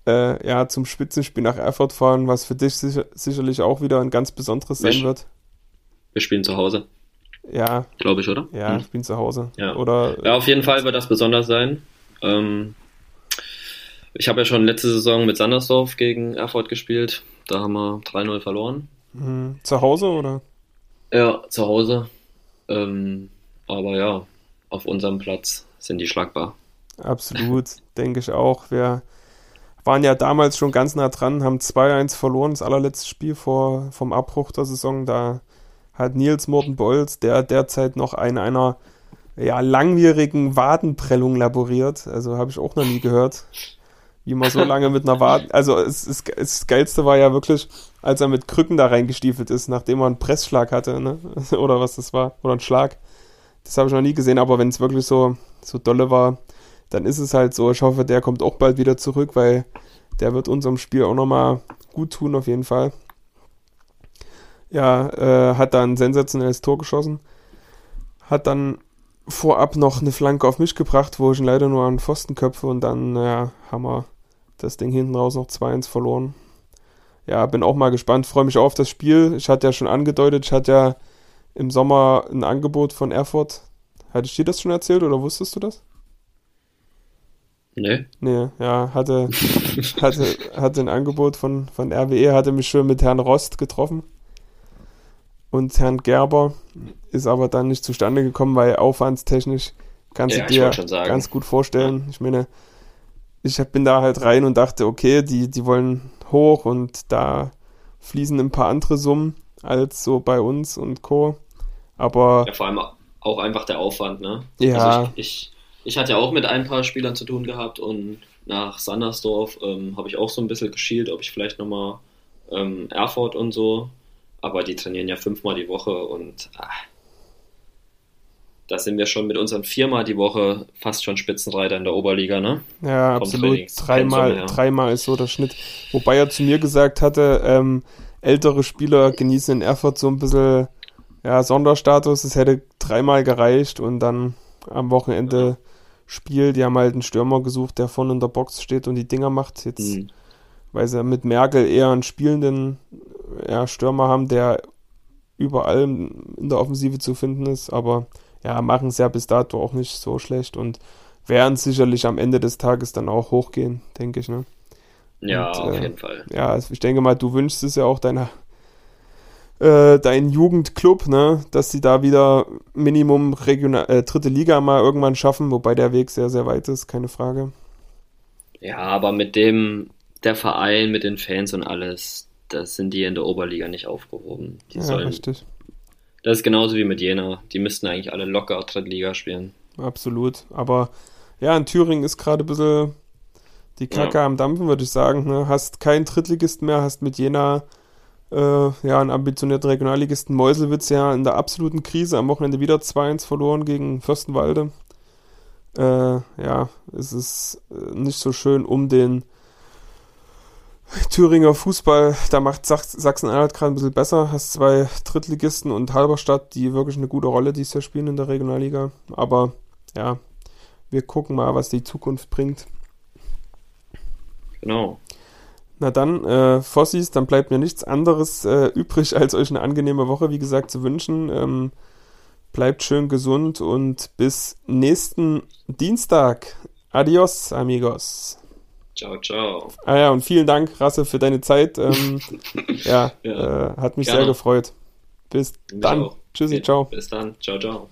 äh, ja zum Spitzenspiel nach Erfurt fahren, was für dich sicher, sicherlich auch wieder ein ganz besonderes sein wird. Wir spielen zu Hause. Ja. Glaube ich, oder? Ja, hm. ich bin zu Hause. Ja. Oder, ja, auf jeden Fall wird das besonders sein. Ähm, ich habe ja schon letzte Saison mit Sandersdorf gegen Erfurt gespielt. Da haben wir 3-0 verloren. Mhm. Zu Hause oder? Ja, zu Hause. Ähm, aber ja, auf unserem Platz sind die schlagbar. Absolut, denke ich auch. Wir waren ja damals schon ganz nah dran, haben 2-1 verloren, das allerletzte Spiel vor, vom Abbruch der Saison. Da hat Nils Morten-Bolz, der derzeit noch in einer ja, langwierigen Wadenprellung laboriert. Also habe ich auch noch nie gehört, wie man so lange mit einer Waden. Also es, es, das Geilste war ja wirklich, als er mit Krücken da reingestiefelt ist, nachdem er einen Pressschlag hatte, ne? Oder was das war. Oder einen Schlag. Das habe ich noch nie gesehen, aber wenn es wirklich so, so dolle war, dann ist es halt so. Ich hoffe, der kommt auch bald wieder zurück, weil der wird unserem Spiel auch nochmal gut tun, auf jeden Fall. Ja, äh, hat dann ein sensationelles Tor geschossen. Hat dann vorab noch eine Flanke auf mich gebracht, wo ich ihn leider nur an Pfosten köpfe und dann, naja, haben wir das Ding hinten raus noch 2-1 verloren. Ja, bin auch mal gespannt, freue mich auf das Spiel. Ich hatte ja schon angedeutet, ich hatte ja im Sommer ein Angebot von Erfurt. Hatte ich dir das schon erzählt oder wusstest du das? Nee. Nee, ja, hatte, hatte, hatte ein Angebot von, von RWE, hatte mich schon mit Herrn Rost getroffen und Herrn Gerber, ist aber dann nicht zustande gekommen, weil aufwandstechnisch kannst ja, du dir ganz gut vorstellen. Ich meine, ich bin da halt rein und dachte, okay, die, die wollen hoch und da fließen ein paar andere Summen als so bei uns und Co. Aber. Ja, vor allem auch einfach der Aufwand, ne? Ja. Also ich, ich, ich hatte ja auch mit ein paar Spielern zu tun gehabt und nach Sandersdorf ähm, habe ich auch so ein bisschen geschielt, ob ich vielleicht nochmal ähm, Erfurt und so. Aber die trainieren ja fünfmal die Woche und ah, da sind wir schon mit unseren viermal die Woche fast schon Spitzenreiter in der Oberliga, ne? Ja, Vom absolut. Dreimal, dreimal ist so der Schnitt. Wobei er zu mir gesagt hatte, ähm, ältere Spieler genießen in Erfurt so ein bisschen ja, Sonderstatus. Es hätte dreimal gereicht und dann am Wochenende ja. Spiel. Die haben halt einen Stürmer gesucht, der vorne in der Box steht und die Dinger macht. Jetzt, mhm. weil sie mit Merkel eher einen spielenden ja, Stürmer haben, der überall in der Offensive zu finden ist. Aber ja, machen es ja bis dato auch nicht so schlecht und werden sicherlich am Ende des Tages dann auch hochgehen, denke ich. Ne? Ja, und, auf äh, jeden Fall. Ja, also ich denke mal, du wünschst es ja auch deiner äh, dein Jugendclub, ne, dass sie da wieder Minimum Regional, äh, dritte Liga mal irgendwann schaffen, wobei der Weg sehr, sehr weit ist, keine Frage. Ja, aber mit dem, der Verein, mit den Fans und alles, das sind die in der Oberliga nicht aufgehoben. Die ja, sollen, richtig. Das ist genauso wie mit Jena. Die müssten eigentlich alle locker Drittliga spielen. Absolut. Aber ja, in Thüringen ist gerade ein bisschen die Kacke ja. am Dampfen, würde ich sagen. Ne? Hast keinen Drittligist mehr, hast mit Jena äh, ja, einen ambitionierten Regionalligisten Meuselwitz ja in der absoluten Krise am Wochenende wieder 2-1 verloren gegen Fürstenwalde. Äh, ja, es ist äh, nicht so schön um den Thüringer Fußball, da macht Sachsen-Anhalt gerade ein bisschen besser. Hast zwei Drittligisten und Halberstadt, die wirklich eine gute Rolle dieses Jahr spielen in der Regionalliga. Aber ja, wir gucken mal, was die Zukunft bringt. Genau. Na dann, äh, Fossis, dann bleibt mir nichts anderes äh, übrig, als euch eine angenehme Woche, wie gesagt, zu wünschen. Ähm, bleibt schön gesund und bis nächsten Dienstag. Adios, amigos. Ciao, ciao. Ah ja, und vielen Dank, Rasse, für deine Zeit. Ähm, ja, ja. Äh, hat mich Gerne. sehr gefreut. Bis mich dann. Auch. Tschüssi, ciao. Bis dann. Ciao, ciao.